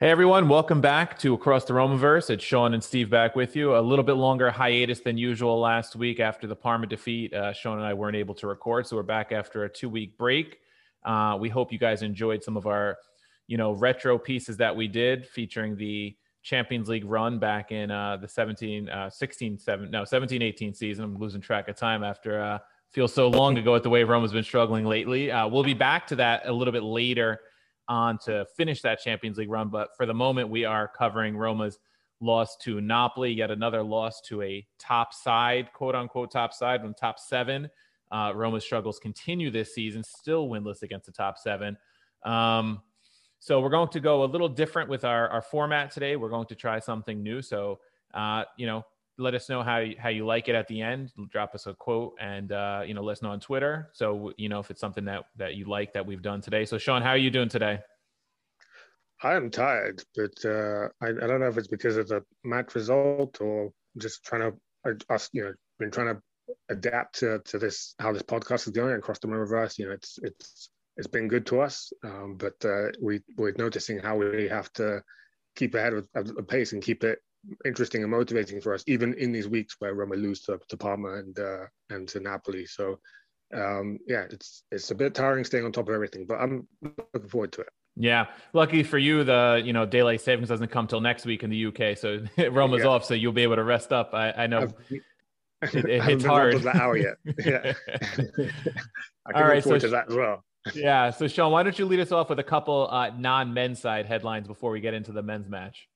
Hey everyone, welcome back to Across the Romaverse. It's Sean and Steve back with you. A little bit longer hiatus than usual last week after the Parma defeat. Uh, Sean and I weren't able to record, so we're back after a two-week break. Uh, we hope you guys enjoyed some of our, you know, retro pieces that we did featuring the Champions League run back in uh, the 17, uh, 16, 7, no, 17, 18 season. I'm losing track of time after uh, feels so long ago at the way Roma's been struggling lately. Uh, we'll be back to that a little bit later on to finish that Champions League run. But for the moment, we are covering Roma's loss to Napoli, yet another loss to a top side, quote unquote top side, from top seven. Uh, Roma's struggles continue this season, still winless against the top seven. Um, so we're going to go a little different with our, our format today. We're going to try something new. So, uh, you know, let us know how you, how you like it at the end. Drop us a quote and uh, you know let us know on Twitter. So you know if it's something that that you like that we've done today. So Sean, how are you doing today? I'm tired, but uh, I, I don't know if it's because of the match result or just trying to us you know been trying to adapt to, to this how this podcast is going across the Romaverse. You know, it's it's it's been good to us, um, but uh, we we're noticing how we have to keep ahead of the pace and keep it interesting and motivating for us, even in these weeks where Roma lose to, to Parma and uh, and to Napoli. So um, yeah, it's it's a bit tiring staying on top of everything, but I'm looking forward to it. Yeah, lucky for you, the you know daylight savings doesn't come till next week in the UK, so Roma's Yeah. off, so you'll be able to rest up. I, I know I've- it, it hits hard. that hour yet. Yeah, I can All right, look so to that as well. yeah, so Sean, why don't you lead us off with a couple uh, non-men's side headlines before we get into the men's match?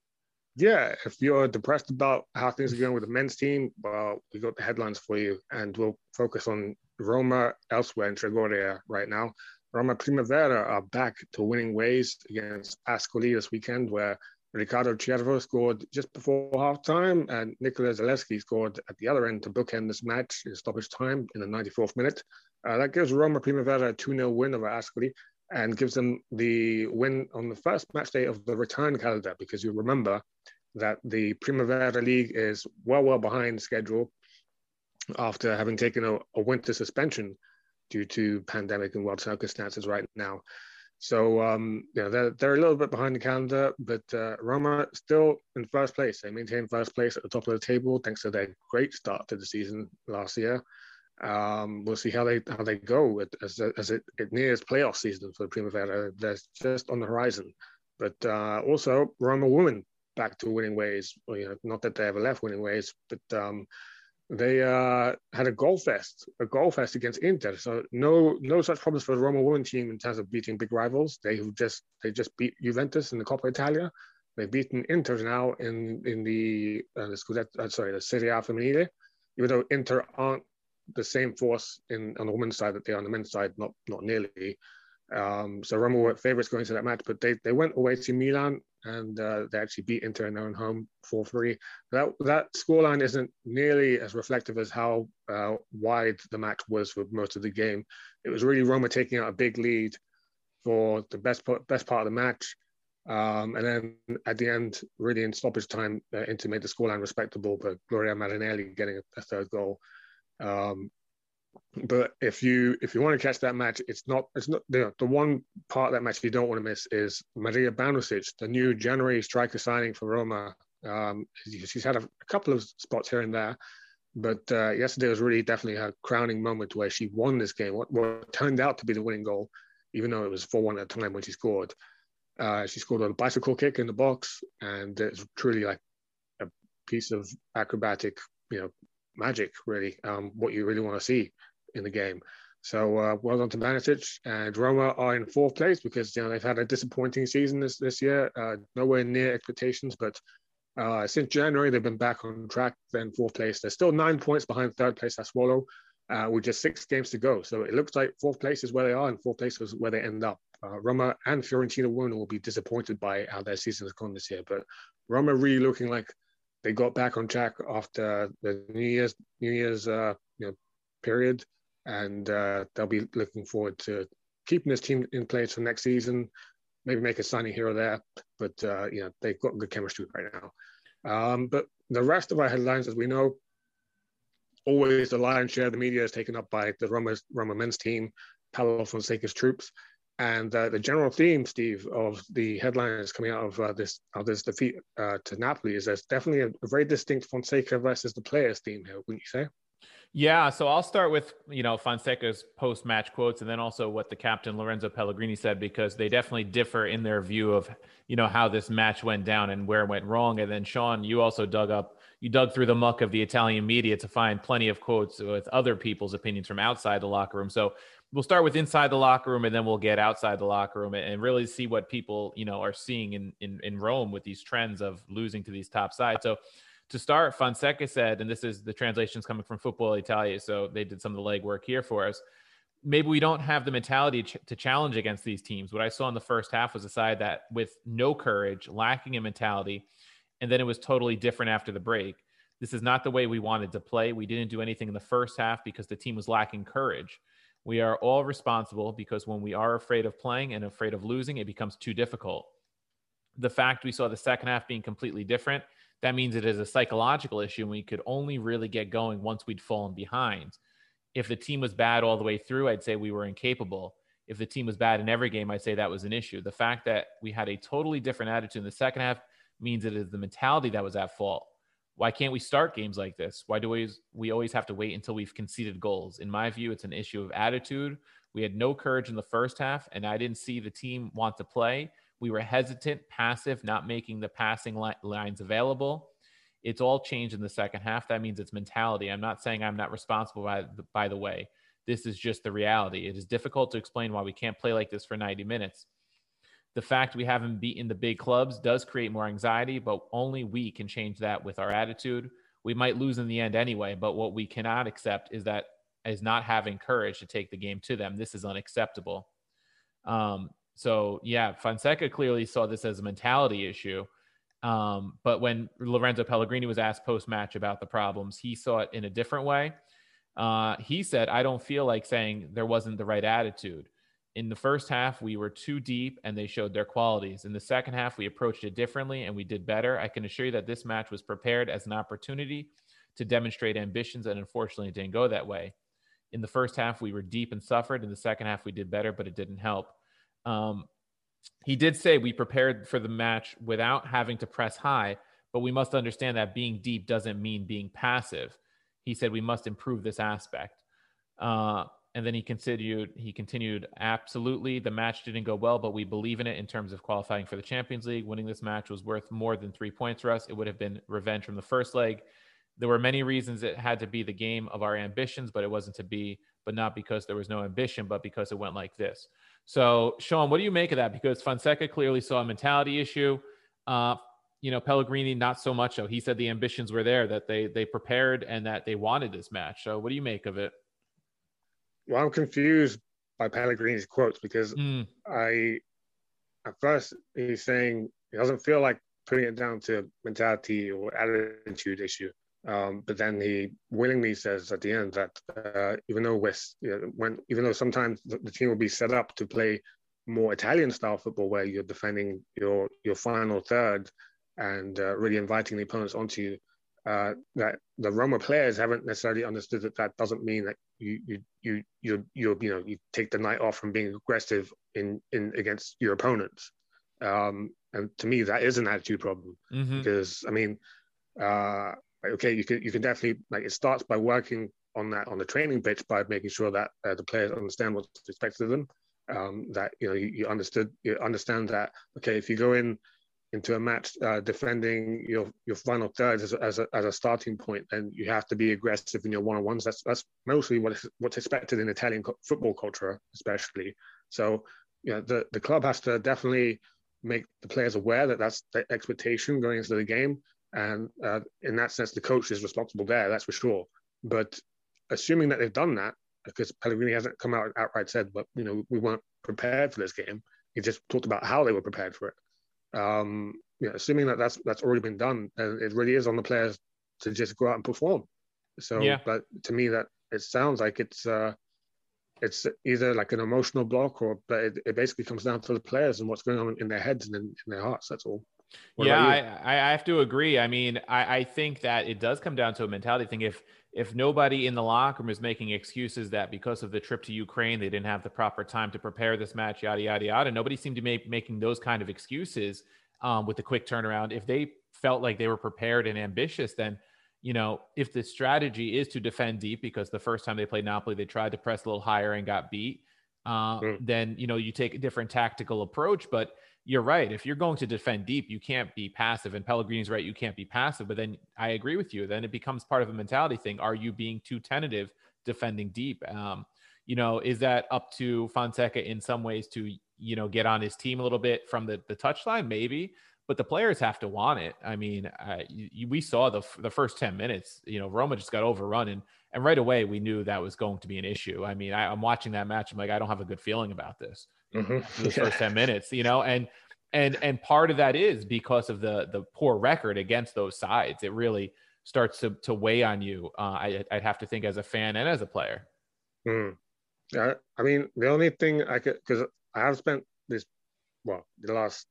Yeah, if you're depressed about how things are going with the men's team, well, we've got the headlines for you, and we'll focus on Roma elsewhere in Trigoria right now. Roma Primavera are back to winning ways against Ascoli this weekend, where Riccardo Ciervo scored just before halftime, and Nicola Zalewski scored at the other end to bookend this match in stoppage time in the 94th minute. Uh, that gives Roma Primavera a 2 0 win over Ascoli and gives them the win on the first match day of the return calendar because you remember that the Primavera League is well, well behind schedule after having taken a, a winter suspension due to pandemic and world circumstances right now. So, um, you know, they're, they're a little bit behind the calendar, but uh, Roma still in first place. They maintain first place at the top of the table thanks to their great start to the season last year. Um, we'll see how they how they go as, as it, it nears playoff season for the Primavera. They're just on the horizon. But uh, also, Roma women back to winning ways. Well, you know, not that they ever left winning ways, but um, they uh, had a goal fest, a goal fest against Inter. So no no such problems for the Roma women team in terms of beating big rivals. They just they just beat Juventus in the Coppa Italia. They've beaten Inter now in in the uh, the Scudetto, uh, sorry the Serie A Femminile. Even though Inter aren't the same force in on the women's side that they are on the men's side, not not nearly. Um, so Roma were favourites going to that match, but they, they went away to Milan and uh, they actually beat Inter in their own home 4-3. That that scoreline isn't nearly as reflective as how uh, wide the match was for most of the game. It was really Roma taking out a big lead for the best best part of the match. Um, and then at the end, really in stoppage time, uh, Inter made the scoreline respectable, but Gloria Marinelli getting a, a third goal. Um, but if you if you want to catch that match, it's not it's not the the one part of that match you don't want to miss is Maria Banusic, the new January striker signing for Roma. Um, she's had a, a, couple of spots here and there, but uh, yesterday was really definitely her crowning moment where she won this game. What, what turned out to be the winning goal, even though it was four one at the time when she scored. Uh, she scored on a bicycle kick in the box, and it's truly like a piece of acrobatic, you know, magic. Really, um, what you really want to see in the game. So uh, well done to Banusic and Roma are in fourth place because you know they've had a disappointing season this this year, uh, nowhere near expectations. But uh, since January they've been back on track. Then fourth place, they're still nine points behind third place Sassuolo, uh, with just six games to go. So it looks like fourth place is where they are, and fourth place is where they end up. Uh, Roma and Fiorentina will be disappointed by how their season has gone this year, but Roma really looking like they got back on track after the New Year's New Year's uh, you know period and uh, they'll be looking forward to keeping this team in place for next season. Maybe make a signing here or there, but uh, you know they've got good chemistry right now. Um, but the rest of our headlines, as we know, always the lion's share of the media is taken up by the Roma, Roma men's team, Paulo Fonseca's troops, and uh, the general theme, Steve, of the headlines coming out of uh, this of this defeat uh, to Napoli is there's definitely a, very distinct Fonseca versus the players theme here, wouldn't you say? Yeah, so I'll start with you know Fonseca's post-match quotes, and then also what the captain Lorenzo Pellegrini said because they definitely differ in their view of you know how this match went down and where it went wrong. And then Sean, you also dug up, you dug through the muck of the Italian media to find plenty of quotes with other people's opinions from outside the locker room. So we'll start with inside the locker room, and then we'll get outside the locker room and really see what people you know are seeing in in, in Rome with these trends of losing to these top sides. So to start, Fonseca said, and this is the translations coming from Football Italia, so they did some of the legwork here for us. Maybe we don't have the mentality ch- to challenge against these teams. What I saw in the first half was a side that, with no courage, lacking in mentality, and then it was totally different after the break. This is not the way we wanted to play. We didn't do anything in the first half because the team was lacking courage. We are all responsible because when we are afraid of playing and afraid of losing, it becomes too difficult. The fact we saw the second half being completely different that means it is a psychological issue and we could only really get going once we'd fallen behind. If the team was bad all the way through, I'd say we were incapable. If the team was bad in every game, I'd say that was an issue. The fact that we had a totally different attitude in the second half means it is the mentality that was at fault. Why can't we start games like this? Why do we we always have to wait until we've conceded goals? In my view, it's an issue of attitude. We had no courage in the first half, and I didn't see the team want to play. We were hesitant, passive, not making the passing li- lines available. It's all changed in the second half. That means it's mentality. I'm not saying I'm not responsible by the, by the way. This is just the reality. It is difficult to explain why we can't play like this for 90 minutes. The fact we haven't beaten the big clubs does create more anxiety, but only we can change that with our attitude. We might lose in the end anyway, but what we cannot accept is that is not having courage to take the game to them. This is unacceptable. Um, so yeah, Fonseca clearly saw this as a mentality issue. Um, but when Lorenzo Pellegrini was asked post match about the problems, he saw it in a different way. Uh, he said, I don't feel like saying there wasn't the right attitude. In the first half, we were too deep and they showed their qualities. In the second half, we approached it differently and we did better. I can assure you that this match was prepared as an opportunity to demonstrate ambitions, and unfortunately, it didn't go that way. In the first half, we were deep and suffered. In the second half, we did better, but it didn't help. Um, he did say we prepared for the match without having to press high, but we must understand that being deep doesn't mean being passive. He said we must improve this aspect. Uh, and then he continued. He continued. Absolutely, the match didn't go well, but we believe in it in terms of qualifying for the Champions League. Winning this match was worth more than three points for us. It would have been revenge from the first leg. There were many reasons it had to be the game of our ambitions, but it wasn't to be. But not because there was no ambition, but because it went like this. So, Sean, what do you make of that? Because Fonseca clearly saw a mentality issue. Uh, you know, Pellegrini not so much. So he said the ambitions were there, that they they prepared and that they wanted this match. So, what do you make of it? Well, I'm confused by Pellegrini's quotes because mm. I, at first, he's saying he doesn't feel like putting it down to mentality or attitude issue. Um, but then he willingly says at the end that uh, even though West, you know, when even though sometimes the, the, team will be set up to play more Italian style football, where you're defending your your final third and uh, really inviting the opponents onto you, uh, that the Roma players haven't necessarily understood that that doesn't mean that you you you you you you know you take the night off from being aggressive in in against your opponents. Um, and to me, that is an attitude problem Mhm. because I mean, uh, okay, you can you can definitely like it starts by working on that on the training pitch by making sure that uh, the players understand what's expected of them. Um, that you know you, you understood you understand that okay if you go in into a match uh, defending your your final third as as, a, as a starting point, then you have to be aggressive in your one on ones. That's that's mostly what is, what's expected in Italian co- football culture, especially. So you know the the club has to definitely make the players aware that that's the expectation going into the game, and uh, in that sense, the coach is responsible there. That's for sure. But assuming that they've done that, because Pellegrini hasn't come out outright said, but you know we weren't prepared for this game. He just talked about how they were prepared for it um, you know, assuming that that's that's already been done, and it really is on the players to just go out and perform. So, Yeah. but to me, that it sounds like it's uh, it's either like an emotional block, or but it, it basically comes down to the players and what's going on in their heads and in, in their hearts. That's all. What yeah. I, I have to agree. I mean, I, I think that it does come down to a mentality thing. If if nobody in the locker room is making excuses that because of the trip to Ukraine they didn't have the proper time to prepare this match, yada yada yada, nobody seemed to make making those kind of excuses um, with the quick turnaround. If they felt like they were prepared and ambitious, then you know if the strategy is to defend deep because the first time they played Napoli they tried to press a little higher and got beat, uh, Mm. then you know you take a different tactical approach, but you're right. If you're going to defend deep, you can't be passive. And Pellegrini's right, you can't be passive. But then I agree with you. Then it becomes part of a mentality thing. Are you being too tentative defending deep? Um, you know, is that up to Fonseca in some ways to you know get on his team a little bit from the the touchline? Maybe, but the players have to want it. I mean, uh, you, we saw the the first ten minutes. You know, Roma just got overrun, and and right away we knew that was going to be an issue. I mean, I, I'm watching that match. I'm like, I don't have a good feeling about this Mhm. for the first 10 minutes you know and and and part of that is because of the the poor record against those sides it really starts to to weigh on you uh, I, i'd have to think as a fan and as a player Mm. Yeah, I mean, the only thing I could, because I have spent this, well, the last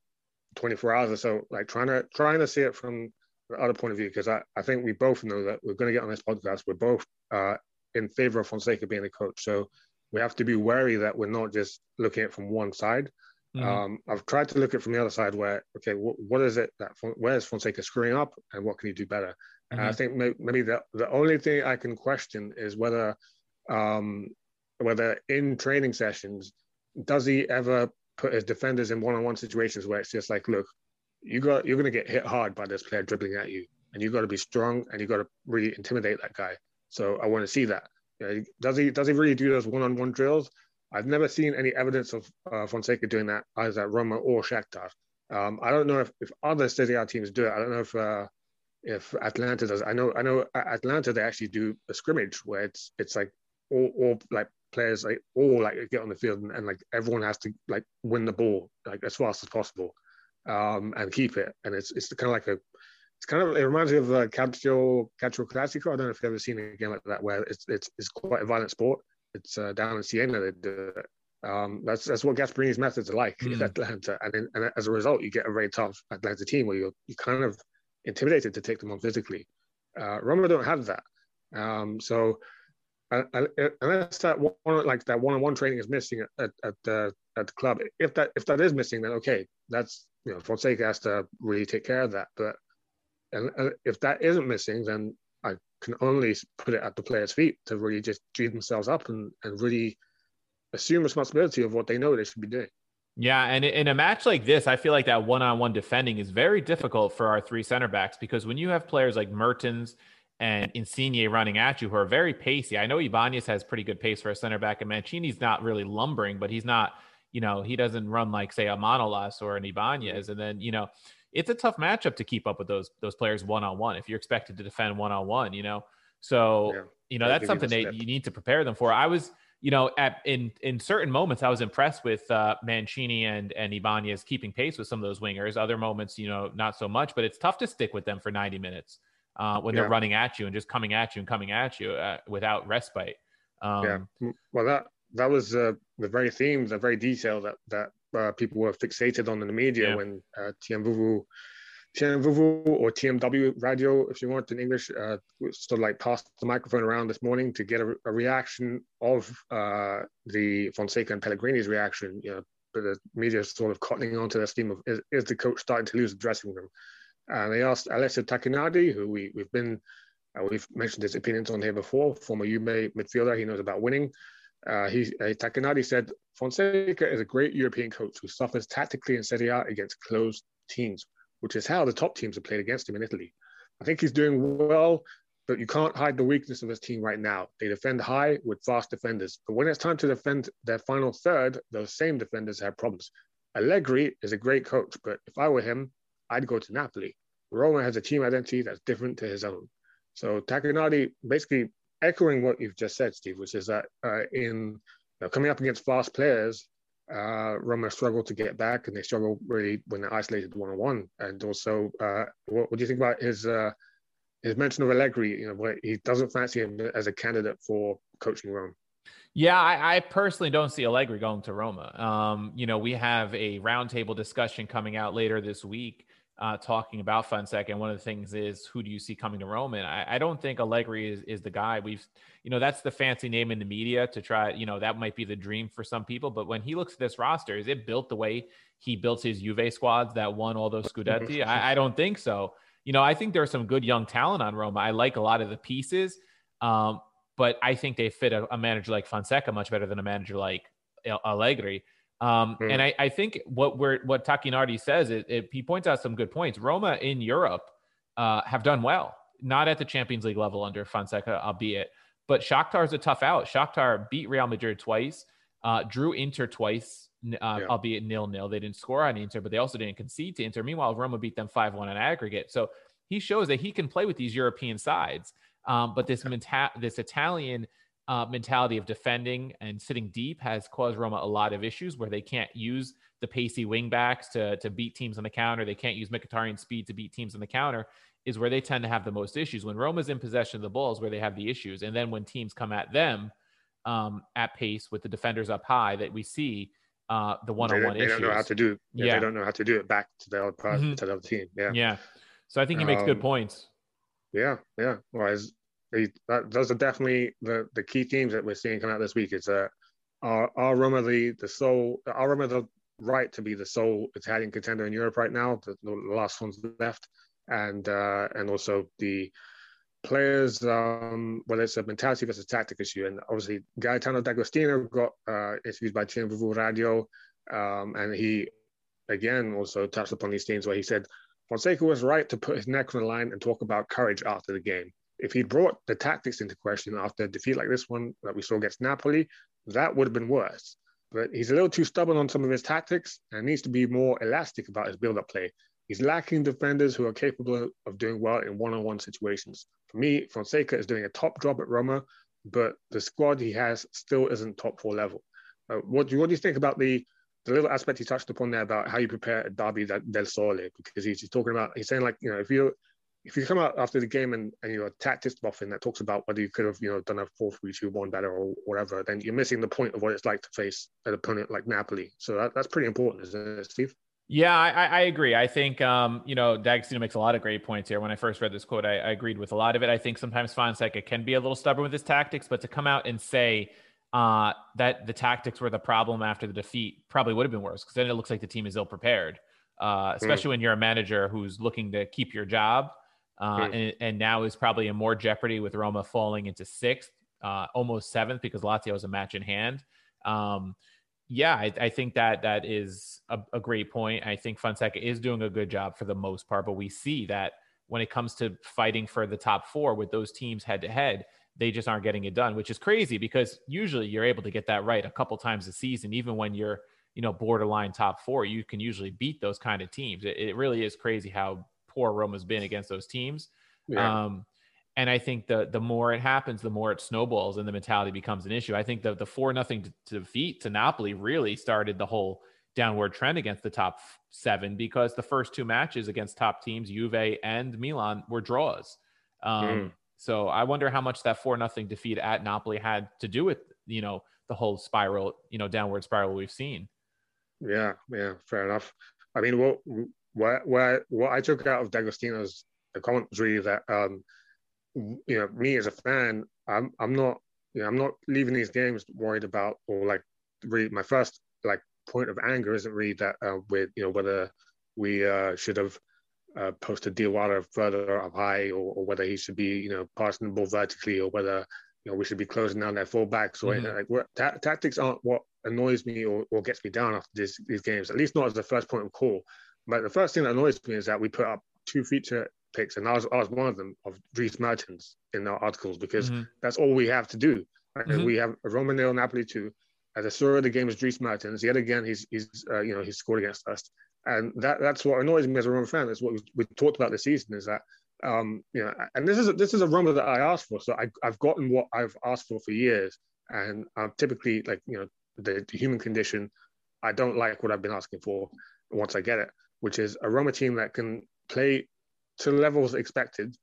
24 hours or so, like trying to trying to see it from the other point of view, because I, I think we both know that we're going to get on this podcast. We're both uh, in favor of Fonseca being the coach, so we have to be wary that we're not just looking at it from one side. Mhm. Um, I've tried to look at it from the other side, where okay, wh- what is it that where is Fonseca screwing up, and what can he do better? And I Mhm. think may- maybe the the only thing I can question is whether um, whether in training sessions does he ever put his defenders in one-on-one situations where it's just like, look, you got you're going to get hit hard by this player dribbling at you, and you got to be strong and you got to really intimidate that guy. So I want to see that. Does he does he really do those one-on-one drills? I've never seen any evidence of uh, Fonseca doing that either at Roma or Shakhtar. Um, I don't know if, if other Serie A teams do it. I don't know if uh, if Atalanta does. I know I know Atalanta they actually do a scrimmage where it's it's like all, all like players like all like get on the field and, and like everyone has to like win the ball like as fast as possible um, and keep it. And it's it's kind of like a it's kind of it reminds me of uh, Calcio Calcio Classico. I don't know if you've ever seen a game like that where it's it's it's quite a violent sport. It's uh, down in Siena they do it. Um, that's that's what Gasperini's methods are like in Mm. Atalanta, and, then, and as a result, you get a very tough Atalanta team where you're you kind of intimidated to take them on physically. Uh, Roma don't have that, um, so uh, uh, unless that one like that one-on-one training is missing at at, at the at the club, if that if that is missing, then okay, that's you know Fonseca has to really take care of that. But and, if that isn't missing, then I can only put it at the players' feet to really just G themselves up and and really assume responsibility of what they know they should be doing. Yeah, and in a match like this, I feel like that one-on-one defending is very difficult for our three center backs because when you have players like Mertens and Insigne running at you who are very pacey, I know Ibanez has pretty good pace for a center back, and Mancini's not really lumbering, but he's not, you know, he doesn't run like say a Manolas or an Ibanez, and then you know, it's a tough matchup to keep up with those those players one-on-one if you're expected to defend one-on-one, you know. So Yeah. you know that's something that you need to prepare them for. I was you know, at in in certain moments, I was impressed with uh, Mancini and and Ibanez keeping pace with some of those wingers. Other moments, you know, not so much. But it's tough to stick with them for ninety minutes uh, when they're running at you and just coming at you and coming at you uh, without respite. Um, yeah. Well, that that was uh, the very theme, the very detail that that uh, people were fixated on in the media Yeah. when uh, Tiambuvu TMVV or TMW radio, if you want in English, uh, sort of like passed the microphone around this morning to get a, a reaction of uh, the Fonseca and Pellegrini's reaction. You know, the media is sort of cottoning onto this theme of is, is the coach starting to lose the dressing room? And they asked Alessio Tacchinardi, who we, we've been, uh, we've mentioned his opinions on here before, former Juve midfielder, he knows about winning. Uh, he, uh, Tacchinardi said, Fonseca is a great European coach who suffers tactically in Serie A against closed teams, which is how the top teams have played against him in Italy. I think he's doing well, but you can't hide the weakness of his team right now. They defend high with fast defenders, but when it's time to defend their final third, those same defenders have problems. Allegri is a great coach, but if I were him, I'd go to Napoli. Roma has a team identity that's different to his own. So Tacchinardi basically echoing what you've just said, Steve, which is that uh, in you know, coming up against fast players, uh, Roma struggle to get back, and they struggle really when they're isolated one on one. And also, uh, what, what, do you think about his uh, his mention of Allegri? You know, he doesn't fancy him as a candidate for coaching Rome. Yeah, I, I, personally don't see Allegri going to Roma. Um, you know, we have a roundtable discussion coming out later this week uh, talking about Fonseca. And one of the things is who do you see coming to Rome? And I, I, don't think Allegri is, is the guy. We've, you know, that's the fancy name in the media to try, you know, that might be the dream for some people. But when he looks at this roster, is it built the way he built his Juve squads that won all those Scudetti? I, I, don't think so. You know, I think there's some good young talent on Roma. I like a lot of the pieces. Um, but I think they fit a, a manager like Fonseca much better than a manager like Allegri. Um, mm. And I, I, think what we're what Tacchinardi says, it, it, he points out some good points. Roma in Europe uh, have done well, not at the Champions League level under Fonseca, albeit. But Shakhtar is a tough out. Shakhtar beat Real Madrid twice, uh, drew Inter twice, uh, yeah. albeit nil nil. They didn't score on Inter, but they also didn't concede to Inter. Meanwhile, Roma beat them five one on aggregate. So he shows that he can play with these European sides. Um, but this menta- this Italian uh, mentality of defending and sitting deep has caused Roma a lot of issues where they can't use the pacey wingbacks to, to beat teams on the counter. They can't use Mkhitaryan speed to beat teams on the counter is where they tend to have the most issues. When Roma's in possession of the ball is where they have the issues. And then when teams come at them um, at pace with the defenders up high that we see uh, the one-on-one they, issues. They don't know how to do. Yeah, yeah. they don't know how to do it back to the other part, mm-hmm. to the other team. Yeah, yeah. So I think he makes um, good points. Yeah, yeah. Well, as that, those are definitely the, the key themes that we're seeing come out this week. Is that our, are Roma the, the sole, are Roma the right to be the sole Italian contender in Europe right now, the, the last ones left, and uh, and also the players, um, whether it's a mentality versus tactic issue. And obviously, Gaetano D'Agostino got uh, interviewed by TMVV Radio, um, and he again also touched upon these themes where he said Fonseca was right to put his neck on the line and talk about courage after the game if he brought the tactics into question after a defeat like this one that we saw against Napoli, that would have been worse. But he's a little too stubborn on some of his tactics and needs to be more elastic about his build-up play. He's lacking defenders who are capable of doing well in one-on-one situations. For me, Fonseca is doing a top job at Roma, but the squad he has still isn't top four level. Uh, what do you what do you think about the the little aspect he touched upon there about how you prepare a derby del Sole? Because he's, he's talking about he's saying like you know if you if you come out after the game and, and you're a tactics buffing that talks about whether you could have, you know, done a 4 3 2 1 better or whatever, then you're missing the point of what it's like to face an opponent like Napoli. So that, that's pretty important, isn't it, Steve? Yeah, I, I agree. I think, um, you know, D'Agostino makes a lot of great points here. When I first read this quote, I, I agreed with a lot of it. I think sometimes Fonseca can be a little stubborn with his tactics, but to come out and say, uh, that the tactics were the problem after the defeat probably would have been worse because then it looks like the team is ill prepared, uh, especially mm. when you're a manager who's looking to keep your job uh, and, and, now is probably in more jeopardy with Roma falling into sixth, uh, almost seventh because Lazio has a match in hand. Um, yeah, I, I, think that that is a, a, great point. I think Fonseca is doing a good job for the most part, but we see that when it comes to fighting for the top four with those teams head to head, they just aren't getting it done, which is crazy because usually you're able to get that right a couple times a season, even when you're you know borderline top four. You can usually beat those kind of teams. It, it really is crazy how poor Roma's been against those teams. Yeah. Um, and I think the the more it happens, the more it snowballs and the mentality becomes an issue. I think the the four nothing defeat to Napoli really started the whole downward trend against the top seven because the first two matches against top teams, Juve and Milan, were draws. Um, mm. So I wonder how much that four nothing defeat at Napoli had to do with you know the whole spiral, you know, downward spiral we've seen. Yeah, yeah, fair enough. I mean, well, where where what I took out of D'Agostino's commentary that um, you know me as a fan, I'm I'm not you know I'm not leaving these games worried about or like really my first like point of anger isn't really that uh, with you know whether we uh, should have uh, posted Diawara further up high or, or, whether he should be you know passing the ball vertically or whether you know we should be closing down their fullbacks or mm-hmm. like ta- tactics aren't what annoys me or, or gets me down after this, these games at least not as the first point of call but the first thing that annoys me is that we put up two feature picks, and I was, I was one of them of Dries Mertens in our articles because mm-hmm. that's all we have to do. Right? Mm-hmm. We have Roma nil Napoli. At the start of the game is Dries Mertens. Yet again, he's he's uh, you know he's scored against us, and that that's what annoys me as a Roma fan. That's what we, we talked about this season is that um, you know, and this is a, this is a Roma that I asked for. So I, I've gotten what I've asked for for years, and I'm typically like you know the, the human condition. I don't like what I've been asking for once I get it, which is a Roma team that can play to levels expected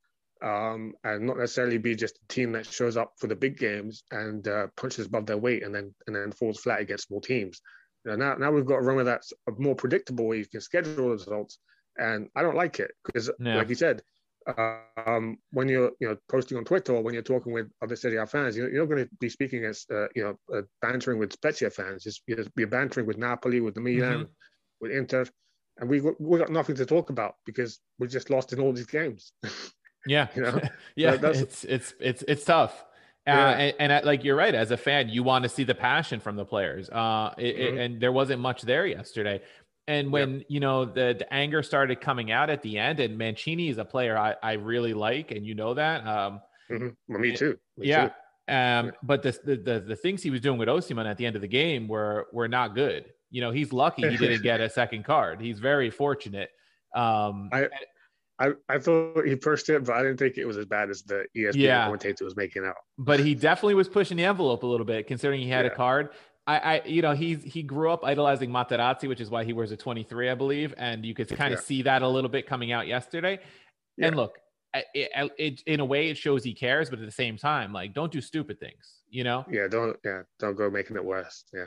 um, and not necessarily be just a team that shows up for the big games and uh, punches above their weight and then and then falls flat against small teams. You know, now now we've got a Roma that's more predictable where you can schedule the results, and I don't like it because, yeah. like you said, um, when you're you know posting on Twitter or when you're talking with other Serie A fans, you're, you're not going to be speaking as uh, you know uh, bantering with Spezia fans. Just you're bantering with Napoli, with the Milan, mm-hmm. with Inter and we we got nothing to talk about because we just lost in all these games. yeah, you know? yeah, so it's it's it's it's tough. Uh, yeah. and, and uh, like you're right, as a fan, you want to see the passion from the players. Uh, it, mm-hmm. it, and there wasn't much there yesterday. And when you know the, the anger started coming out at the end, and Mancini is a player I, I really like, and you know that. Um, mm-hmm. well, me too. Me yeah. Too. Um, but the, the, the things he was doing with Osimhen at the end of the game were were not good. You know, he's lucky he didn't get a second card. He's very fortunate. Um, I, I, I thought he pushed it, but I didn't think it was as bad as the ESPN yeah. commentator was making out. But he definitely was pushing the envelope a little bit, considering he had yeah. a card. I, I, you know, he's he grew up idolizing Materazzi, which is why he wears a 23, I believe, and you could kind of yeah. see that a little bit coming out yesterday. And look, it, it, in a way, it shows he cares, but at the same time, like, don't do stupid things, you know? Yeah, don't yeah, don't go making it worse. Yeah.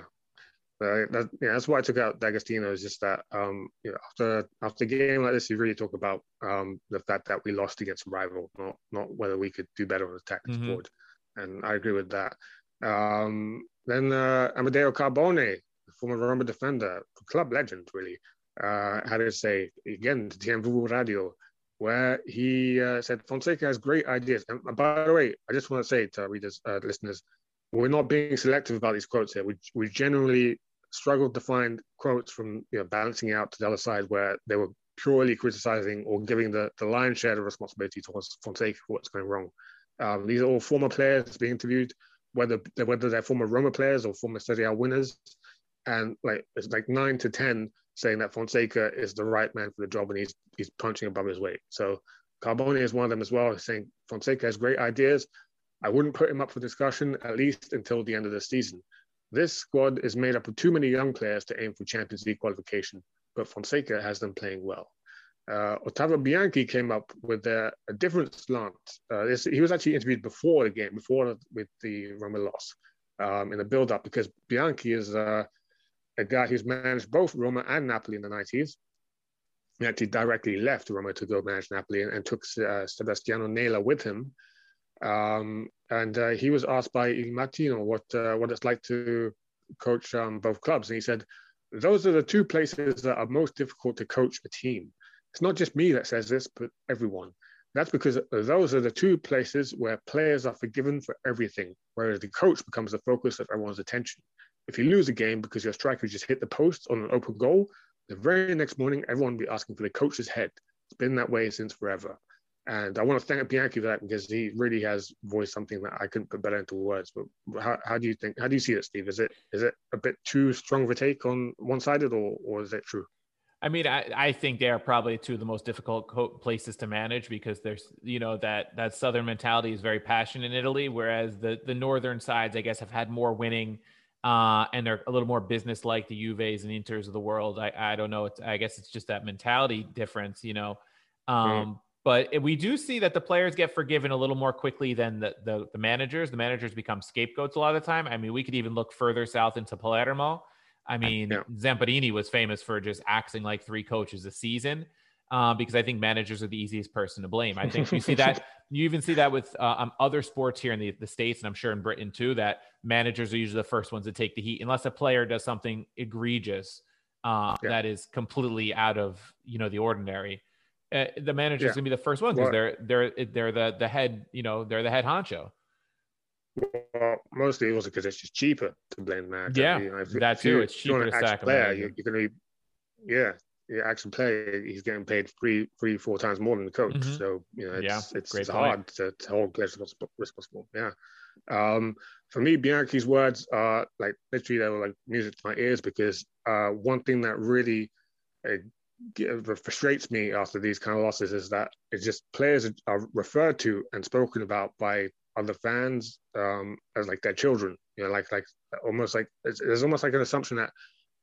Uh, that, yeah, that's why I took out D'Agostino. Is just that um, you know, after after a game like this, you really talk about um, the fact that we lost against a rival, not not whether we could do better on the tactics mm-hmm. board. And I agree with that. Um, then uh, Amedeo Carbone, former Roma defender, club legend, really, uh, had to say again to TMV Radio, where he uh, said Fonseca has great ideas. And by the way, I just want to say to our readers, uh, listeners, we're not being selective about these quotes here. We, we generally struggled to find quotes from you know balancing out to the other side where they were purely criticizing or giving the, the lion's share of responsibility towards Fonseca for what's going wrong. Um, these are all former players being interviewed, whether whether they're former Roma players or former Serie A winners, and like it's like nine to ten saying that Fonseca is the right man for the job and he's he's punching above his weight. So Carbone is one of them as well, saying Fonseca has great ideas. I wouldn't put him up for discussion at least until the end of the season. This squad is made up of too many young players to aim for Champions League qualification, but Fonseca has them playing well. Uh, Ottavio Bianchi came up with a, a different slant. Uh, this, he was actually interviewed before the game, before with the Roma loss, um, in the build-up, because Bianchi is uh, a guy who's managed both Roma and Napoli in the 90s. He actually directly left Roma to go manage Napoli and, and took uh, Sebastiano Nela with him um, and uh, he was asked by Il Mattino what uh, what it's like to coach um, both clubs, and he said, "Those are the two places that are most difficult to coach a team. It's not just me that says this, but everyone. That's because those are the two places where players are forgiven for everything, whereas the coach becomes the focus of everyone's attention. If you lose a game because your striker just hit the post on an open goal, the very next morning everyone will be asking for the coach's head. It's been that way since forever." And I want to thank Bianchi for that because he really has voiced something that I couldn't put better into words. But how, how do you think? How do you see it, Steve? Is it is it a bit too strong of a take on one sided, or or is it true? I mean, I, I think they are probably two of the most difficult co- places to manage because there's, you know, that that southern mentality is very passionate in Italy, whereas the the northern sides, I guess, have had more winning, uh, and they're a little more business like the Juves and Inters of the world. I I don't know. It's, I guess it's just that mentality difference, you know. Um, mm. But we do see that the players get forgiven a little more quickly than the, the, the managers. The managers become scapegoats a lot of the time. I mean, we could even look further south into Palermo. I mean, Yeah. Zamparini was famous for just acting like three coaches a season. Uh, because I think managers are the easiest person to blame. I think you see that you even see that with uh, um, other sports here in the, the states, and I'm sure in Britain too. That managers are usually the first ones to take the heat, unless a player does something egregious uh, Yeah. that is completely out of you know the ordinary. Uh, the manager's Yeah. gonna be the first one because they're they're they're the the head you know they're the head honcho. Well, mostly it was because it's just cheaper to blame the manager. Yeah, you know, if, that if you- too. It's cheaper to sack a player, you're, you're going to be, yeah, the action player, he's getting paid three, three, four times more than the coach. Mhm. So you know, it's Yeah, it's, it's hard to, to hold players responsible. Yeah. Um, for me, Bianchi's words are like literally they were like music to my ears because uh, one thing that really uh, frustrates me after these kind of losses is that it's just players are referred to and spoken about by other fans um, as like their children. You know, like like almost like there's almost like an assumption that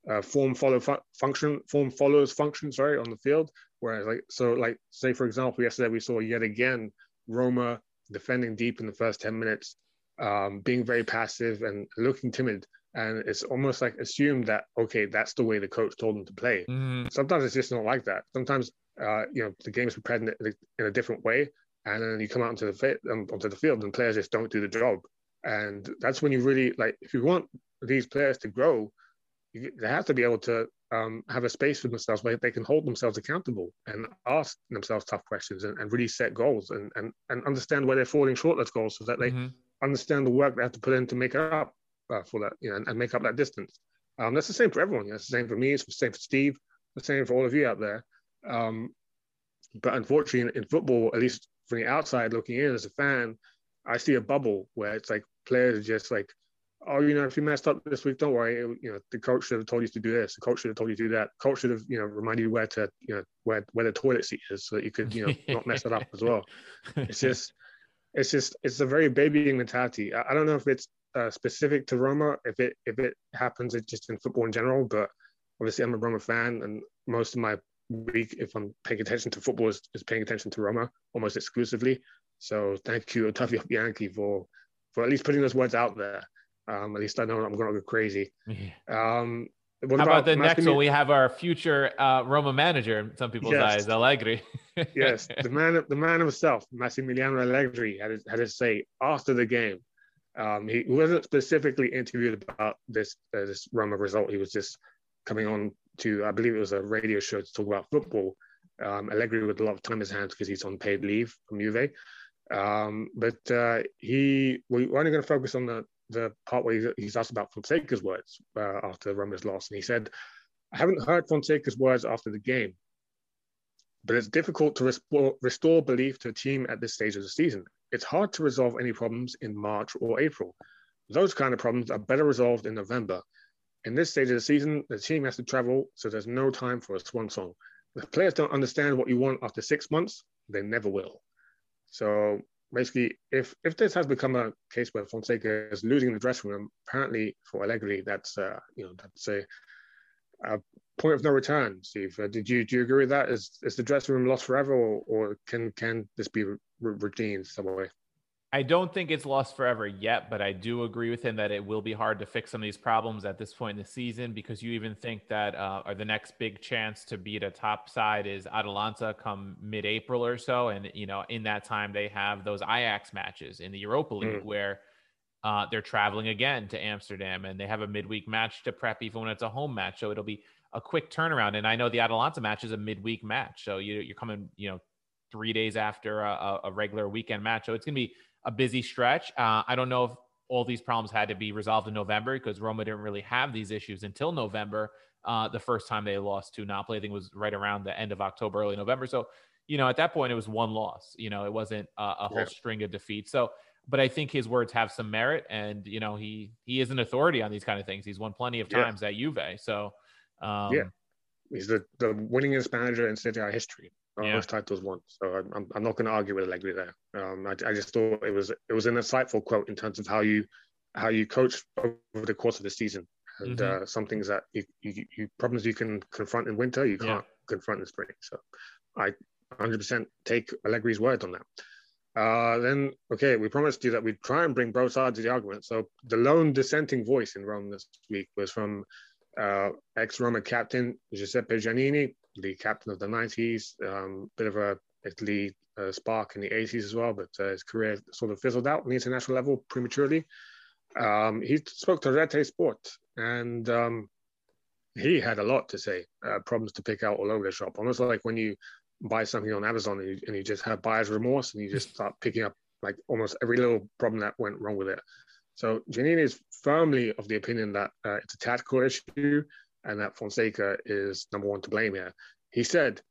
uh, form follow fu- function form follows function. Sorry, on the field. Whereas like so like say for example yesterday we saw yet again Roma defending deep in the first ten minutes, um, being very passive and looking timid. And it's almost like assumed that okay, that's the way the coach told them to play Mhm. sometimes it's just not like that. Sometimes, uh, you know, the game is prepared in a, in a different way, and then you come out onto the fit, um, onto the field, and players just don't do the job. And that's when you really like, if you want these players to grow, you, they have to be able to um, have a space for themselves where they can hold themselves accountable and ask themselves tough questions and, and really set goals and, and and understand where they're falling short those goals, so that they Mhm. understand the work they have to put in to make it up uh, for that, you know, and, and make up that distance. Um, that's the same for everyone. You know, it's the same for me. It's the same for Steve. The same for all of you out there. Um, but unfortunately, in, in football, at least from the outside looking in as a fan, I see a bubble where it's like players are just like, oh, you know, if you messed up this week, don't worry. It- you know, the coach should have told you to do this. The coach should have told you to do that. The coach should have, you know, reminded you where to, you know, where where the toilet seat is, so that you could, you know, not mess it up as well. It's just, it's just, it's a very babying mentality. I, I don't know if it's uh, specific to Roma, if it if it happens, it's just in football in general. But obviously, I'm a Roma fan, and most of my week, if I'm paying attention to football, is, is paying attention to Roma almost exclusively. So thank you, Ottavio Bianchi, for for at least putting those words out there. Um, at least I know I'm going to go crazy. Yeah. Um, what How about the next one? We have our future uh, Roma manager in some people's Yes. eyes, Allegri. yes, the man, the man himself, Massimiliano Allegri, had his, had his say after the game. Um, he wasn't specifically interviewed about this uh, this Roma result. He was just coming on to, I believe it was a radio show to talk about football. Um, Allegri with a lot of time in his hands because he's on paid leave from Juve. Um, but uh, he, we're only going to focus on the the part where he's, asked about Fonseca's words uh, after Roma's loss, and he said, "I haven't heard Fonseca's words after the game." but it's difficult to restore, restore belief to a team at this stage of the season. It's hard to resolve any problems in March or April. Those kind of problems are better resolved in November. In this stage of the season, the team has to travel, so there's no time for a swan song. If players don't understand what you want after six months, they never will. So basically, if if this has become a case where Fonseca is losing the dressing room, apparently for Allegri, that's uh, you know that's a, a point of no return. Steve, uh, did you do you agree with that? Is is the dressing room lost forever, or, or can can this be re- redeemed some way? I don't think it's lost forever yet, but I do agree with him that it will be hard to fix some of these problems at this point in the season because you even think that uh, or the next big chance to beat a top side is Atalanta come mid-April or so, and you know in that time they have those Ajax matches in the Europa League Mm. where uh, they're traveling again to Amsterdam and they have a midweek match to prep even when it's a home match, so it'll be a quick turnaround. And I know the Atalanta match is a midweek match, so you, you're coming you know three days after a, a- regular weekend match, so it's gonna be a busy stretch. Uh, I don't know if all these problems had to be resolved in November because Roma didn't really have these issues until November. Uh, the first time they lost to Napoli, I think it was right around the end of October, early November. So, you know, at that point, it was one loss. You know, it wasn't a, a whole Yeah. string of defeats. So, but I think his words have some merit, and you know, he he is an authority on these kind of things. He's won plenty of Yeah. times at Juve. So, um, Yeah. He's the, the winningest manager in Serie A history. Yeah. Most titles won. So I'm, I'm, not going to argue with Allegri there. Um, I, I just thought it was it was an insightful quote in terms of how you how you coach over the course of the season. And Mhm. uh, some things that you, you, you problems you can confront in winter, you can't confront in spring. So I 100% take Allegri's word on that. Uh, then, okay, we promised you that we'd try and bring both sides of the argument. So the lone dissenting voice in Rome this week was from uh, ex-Roma captain Giuseppe Giannini, the captain of the 90s, um, bit of a Italy uh, spark in the 80s as well, but uh, his career sort of fizzled out on the international level prematurely. Um, he spoke to Rete Sport, and um, he had a lot to say, uh, problems to pick out all over the shop. Almost like when you buy something on Amazon and you, and you just have buyer's remorse and you just start picking up like almost every little problem that went wrong with it. So Giannini is firmly of the opinion that uh, it's a tactical issue and that Fonseca is number one to blame here. He said,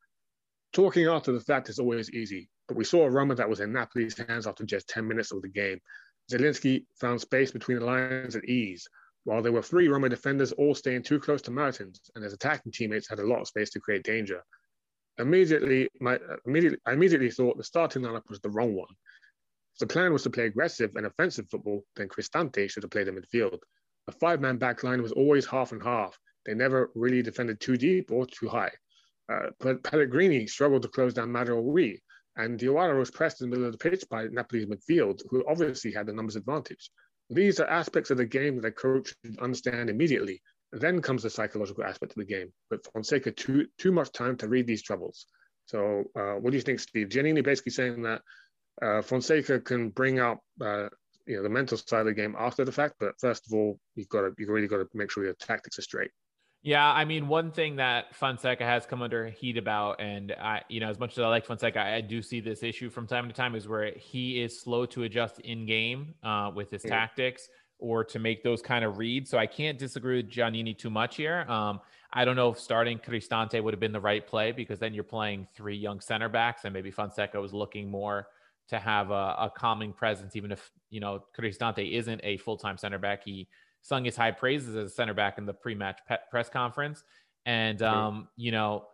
talking after the fact is always easy, but we saw a Roma that was in Napoli's hands after just 10 minutes of the game. Zielinski found space between the lines at ease, while there were three Roma defenders all staying too close to Mertens, and his attacking teammates had a lot of space to create danger. Immediately, my, immediately, I immediately thought the starting lineup was the wrong one. If the plan was to play aggressive and offensive football, then Cristante should have played in midfield. A five-man back line was always half and half. They never really defended too deep or too high. Uh, but Pellegrini struggled to close down Mario Rui, and Diawara was pressed in the middle of the pitch by Napoli's midfield, who obviously had the numbers advantage. These are aspects of the game that a coach should understand immediately. Then comes the psychological aspect of the game. But Fonseca too too much time to read these troubles. So, uh, what do you think, Steve? Giannini basically saying that uh, Fonseca can bring up uh, you know the mental side of the game after the fact, but first of all, you've got to you really got to make sure your tactics are straight. Yeah, I mean, one thing that Fonseca has come under heat about, and I, you know, as much as I like Fonseca, I do see this issue from time to time is where he is slow to adjust in game uh, with his yeah. tactics or to make those kind of reads. So I can't disagree with Giannini too much here. Um, I don't know if starting Cristante would have been the right play because then you're playing three young center backs, and maybe Fonseca was looking more to have a, a calming presence, even if you know Cristante isn't a full time center back. He sung his high praises as a center back in the pre-match press conference. And um, you know,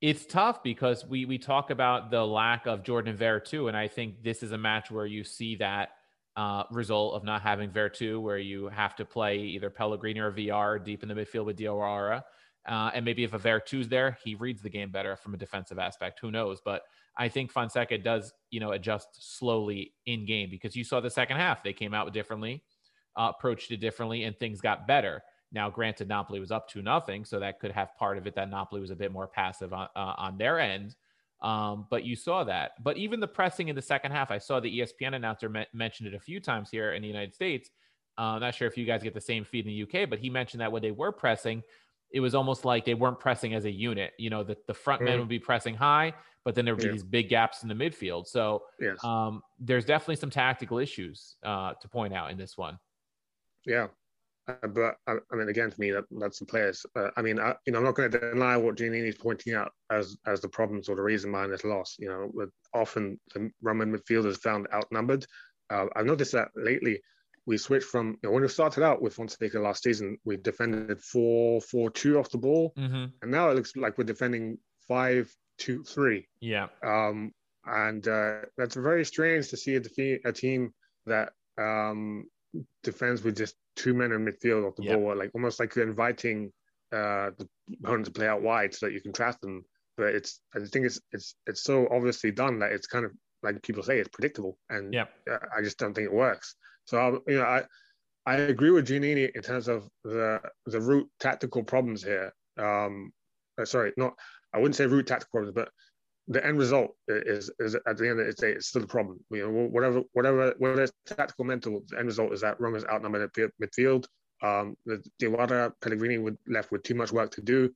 it's tough because we we talk about the lack of Jordan Veretout, and I think this is a match where you see that uh, result of not having Veretout, where you have to play either Pellegrini or Villar deep in the midfield with Diawara. Uh, and maybe if a Veretout's there, he reads the game better from a defensive aspect. Who knows? But I think Fonseca does, you know, adjust slowly in game because you saw the second half. They came out differently uh, approached it differently and things got better. Now, granted, Napoli was up to nothing, so that could have part of it that Napoli was a bit more passive on, uh, on their end. Um, but you saw that. But even the pressing in the second half, I saw the ESPN announcer me- mentioned it a few times here in the United States. Uh, I'm not sure if you guys get the same feed in the UK, but he mentioned that when they were pressing, it was almost like they weren't pressing as a unit. You know, that the front mm. men would be pressing high, but then there would be yeah. these big gaps in the midfield. So yes. um, there's definitely some tactical issues uh, to point out in this one. Yeah, uh, but I, I, mean, again, for me, that, that's the players. Uh, I mean, I, you know, I'm not going to deny what Giannini is pointing out as as the problems or the reason behind this loss. You know, with often the Roman midfielders found outnumbered. Uh, I've noticed that lately. We switched from you know, when we started out with Fonseca last season, we defended four four two off the ball, mm-hmm. and now it looks like we're defending five two three. Yeah. Um, and uh, that's very strange to see a, defeat, a team that um, defense with just two men in midfield off the yep. ball, like almost like you're inviting uh, the opponent to play out wide so that you can trap them. But it's I think it's it's it's so obviously done that it's kind of like people say it's predictable, and yep. I just don't think it works. So I, you know I I agree with Giannini in terms of the the root tactical problems here. Um, uh, sorry, not I wouldn't say root tactical problems, but the end result is, is at the end of the day, it's still a problem. You know, whatever, whatever, whether it's tactical, mental, the end result is that Roma's outnumbered at midfield. Um, the Diawara Pellegrini would left with too much work to do.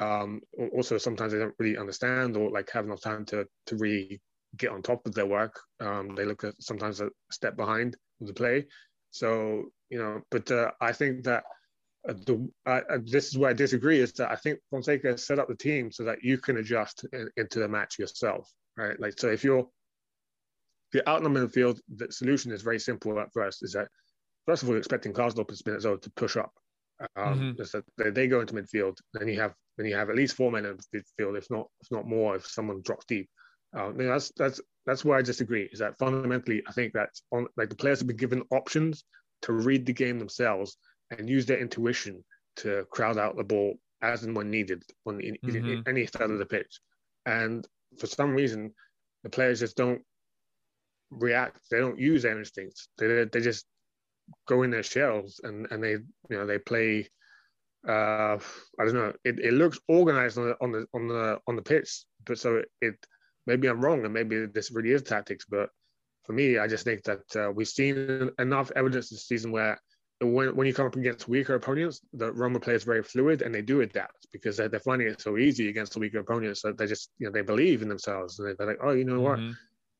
Um, also, sometimes they don't really understand or like have enough time to to really get on top of their work. Um, they look at sometimes a step behind the play. So you know, but uh, I think that uh, the, this is where I disagree is that I think Fonseca has set up the team so that you can adjust in, into the match yourself, right? Like, so if you're, if you're outnumbered in the field, the solution is very simple at first is that, first of all, you're expecting and Spinazzola to push up. Um, mm-hmm. that they, they go into midfield, then you have then you have at least four men in midfield, if not if not more, if someone drops deep. Um, that's that's that's where I disagree. Is that fundamentally, I think that on like the players have been given options to read the game themselves and use their intuition to crowd out the ball as and when needed on mm-hmm. any side of the pitch. And for some reason, the players just don't react. They don't use their instincts. They, they just go in their shells and, and they you know they play uh, I don't know. It, it looks organized on the on the on the on the pitch, but so it, it maybe I'm wrong, and maybe this really is tactics. But for me, I just think that uh, we've seen enough evidence this season where when, when you come up against weaker opponents, the Roma plays very fluid and they do adapt because they're, they're finding it so easy against the weaker opponents that they just you know they believe in themselves and they're like, oh, you know what, mm-hmm.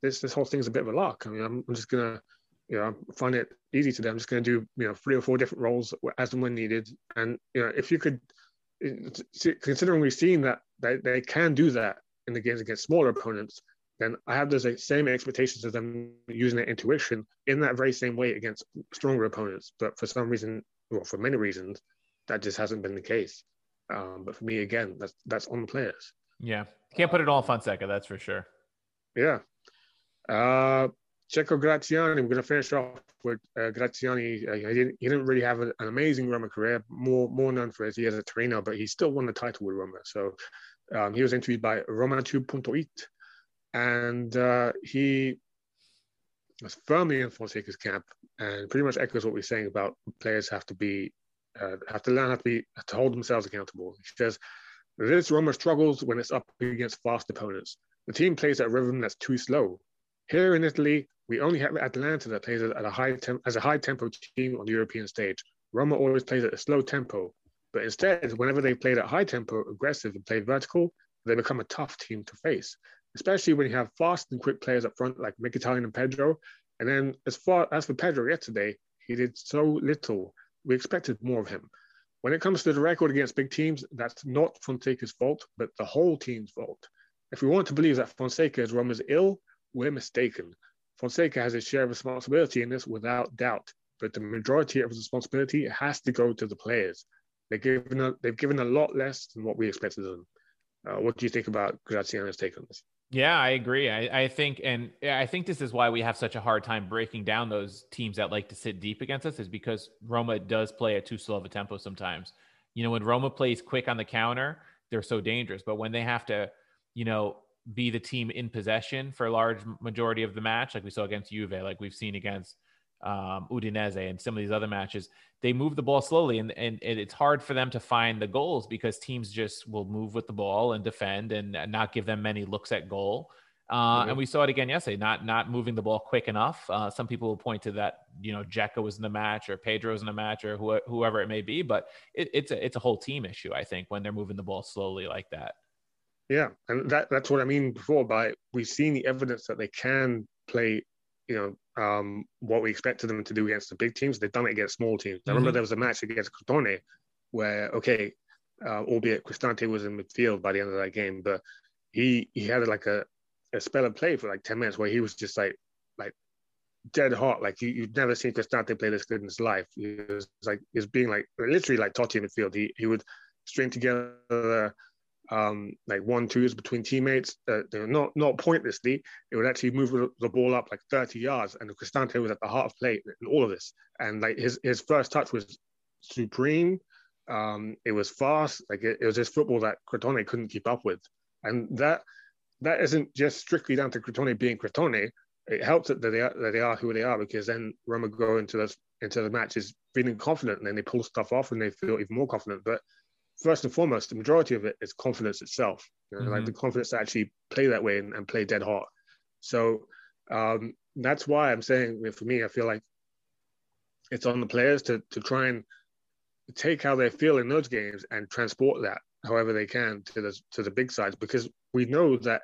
this this whole thing's a bit of a luck. I mean, I'm, I'm just gonna you know find it easy today. I'm just gonna do you know three or four different roles as and when needed. And you know if you could, considering we've seen that they, they can do that in the games against smaller opponents, then I have those same expectations of them using their intuition in that very same way against stronger opponents. But for some reason, well, for many reasons, that just hasn't been the case. Um, but for me, again, that's that's on the players. Yeah, can't put it all on Fonseca, that's for sure. Yeah. Uh, Ciccio Graziani, we're going to finish off with uh, Graziani. Uh, he, didn't, he didn't really have a, an amazing Roma career, more more known for his years at Torino, but he still won the title with Roma. So um, he was interviewed by Roma 2.8 and uh, he was firmly in Fonseca's camp, and pretty much echoes what we're saying about players have to be uh, have to learn how to be to hold themselves accountable. He says this Roma struggles when it's up against fast opponents. The team plays at a rhythm that's too slow. Here in Italy, we only have Atalanta that plays at a high temp- as a high tempo team on the European stage. Roma always plays at a slow tempo, but instead, whenever they played at high tempo, aggressive, and played vertical, they become a tough team to face especially when you have fast and quick players up front like Mkhitaryan and Pedro. And then as far as for Pedro yesterday, he did so little. We expected more of him. When it comes to the record against big teams, that's not Fonseca's fault, but the whole team's fault. If we want to believe that Fonseca is Roma's ill, we're mistaken. Fonseca has a share of responsibility in this without doubt, but the majority of his responsibility has to go to the players. They've given a, they've given a lot less than what we expected of them. Uh, what do you think about Graziani's take on this? Yeah, I agree. I, I think, and I think this is why we have such a hard time breaking down those teams that like to sit deep against us, is because Roma does play at too slow of a tempo sometimes. You know, when Roma plays quick on the counter, they're so dangerous. But when they have to, you know, be the team in possession for a large majority of the match, like we saw against Juve, like we've seen against um, Udinese and some of these other matches, they move the ball slowly, and, and, and it's hard for them to find the goals because teams just will move with the ball and defend and not give them many looks at goal. Uh, mm-hmm. And we saw it again yesterday, not not moving the ball quick enough. Uh, some people will point to that, you know, Dzeko was in the match or Pedro's in the match or wh- whoever it may be, but it, it's a it's a whole team issue, I think, when they're moving the ball slowly like that. Yeah, and that that's what I mean before by we've seen the evidence that they can play you know, um, what we expected them to do against the big teams. They've done it against small teams. I remember mm-hmm. there was a match against Crotone where, okay, uh, albeit Cristante was in midfield by the end of that game, but he he had like a, a spell of play for like 10 minutes where he was just like like dead hot. Like you, you'd never seen Cristante play this good in his life. He was like he was being like literally like Totti in midfield. He he would string together um, like one twos between teammates, uh, not not pointlessly. It would actually move the ball up like 30 yards, and Cristante was at the heart of play in all of this. And like his his first touch was supreme. Um, it was fast. Like it, it was just football that Crotone couldn't keep up with, and that that isn't just strictly down to Crotone being Crotone. It helps that they are that they are who they are because then Roma go into the into the matches feeling confident, and then they pull stuff off and they feel even more confident. But first and foremost, the majority of it is confidence itself. You know, mm-hmm. Like the confidence to actually play that way and, and play dead hot. So um, that's why I'm saying for me, I feel like it's on the players to to try and take how they feel in those games and transport that however they can to the to the big sides because we know that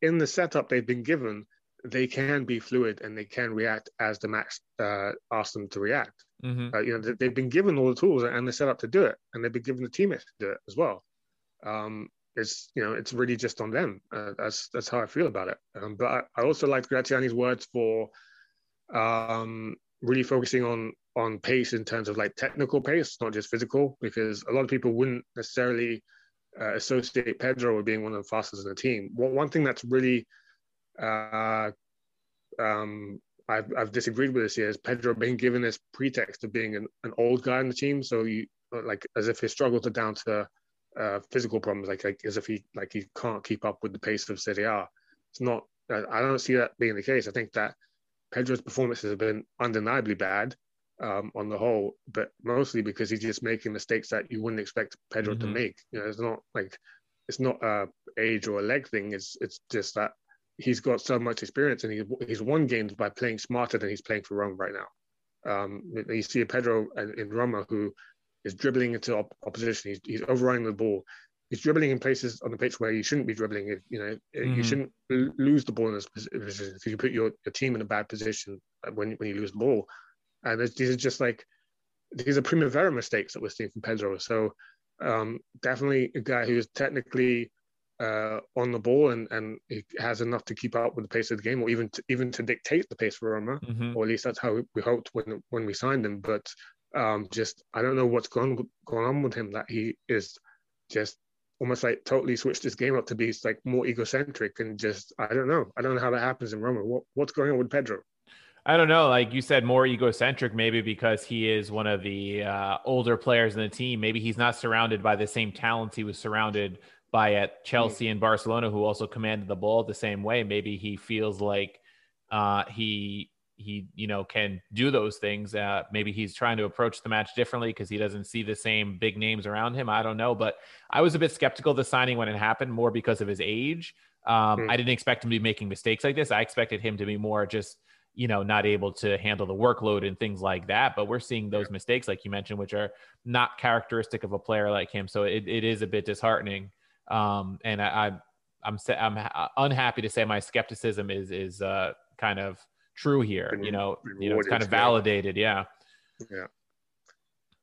in the setup they've been given they can be fluid and they can react as the match uh, asks them to react. Mm-hmm. Uh, you know, they've been given all the tools and they're set up to do it, and they've been given the teammates to do it as well. Um, it's you know, it's really just on them. Uh, that's that's how I feel about it. Um, but I, I, also like Graziani's words for um, really focusing on on pace in terms of like technical pace, not just physical, because a lot of people wouldn't necessarily uh, associate Pedro with being one of the fastest in the team. Well, one thing that's really uh, um, I've, I've disagreed with this year is Pedro being given this pretext of being an, an old guy in the team. So you like as if his struggles are down to uh, physical problems, like, like as if he like he can't keep up with the pace of Serie A. It's not. I don't see that being the case. I think that Pedro's performances have been undeniably bad, um, on the whole, but mostly because he's just making mistakes that you wouldn't expect Pedro Mhm. to make. You know, it's not like it's not a age or a leg thing. It's it's just that he's got so much experience and he, he's won games by playing smarter than he's playing for Roma right now. Um, you see Pedro in in Roma who is dribbling into op- opposition. He's, he's overrunning the ball. He's dribbling in places on the pitch where you shouldn't be dribbling. If you know, Mhm. you shouldn't lose the ball in this position because you put your, your team in a bad position when when you lose the ball. And these are just like these are primavera mistakes that we're seeing from Pedro. So um, definitely a guy who is technically uh, on the ball and, and he has enough to keep up with the pace of the game, or even to, even to dictate the pace for Roma, Mhm. or at least that's how we hoped when when we signed him. But um, just I don't know what's going going on with him that he is just almost like totally switched his game up to be like more egocentric and just I don't know I don't know how that happens in Roma. What what's going on with Pedro? I don't know. Like you said, more egocentric, maybe because he is one of the uh, older players in the team. Maybe he's not surrounded by the same talents he was surrounded by at Chelsea and Barcelona, who also commanded the ball the same way. Maybe he feels like uh, he he you know can do those things. Uh, maybe he's trying to approach the match differently because he doesn't see the same big names around him. I don't know, but I was a bit skeptical of the signing when it happened, more because of his age. Um, Hmm. I didn't expect him to be making mistakes like this. I expected him to be more just you know, not able to handle the workload and things like that. But we're seeing those mistakes, like you mentioned, which are not characteristic of a player like him. So it, it is a bit disheartening. Um, and I, I I'm I'm unhappy to say my skepticism is is uh, kind of true here. Been You know, you know, it's kind of validated. Yeah. Yeah.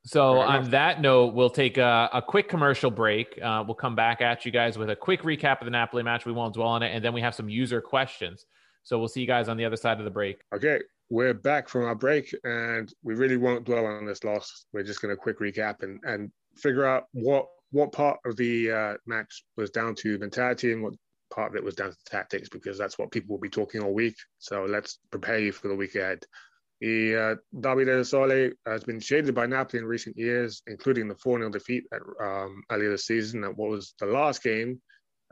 So on that note, we'll take a, a quick commercial break. Uh, we'll come back at you guys with a quick recap of the Napoli match. We won't dwell on it, and then we have some user questions. So we'll see you guys on the other side of the break. Okay, we're back from our break, and we really won't dwell on this loss. We're just going to quick recap and, and figure out what what part of the uh, match was down to mentality and what part of it was down to tactics, because that's what people will be talking all week. So let's prepare you for the week ahead. The uh, Derby del Sole has been shaded by Napoli in recent years, including the 4 0 defeat at, um, earlier this season at what was the last game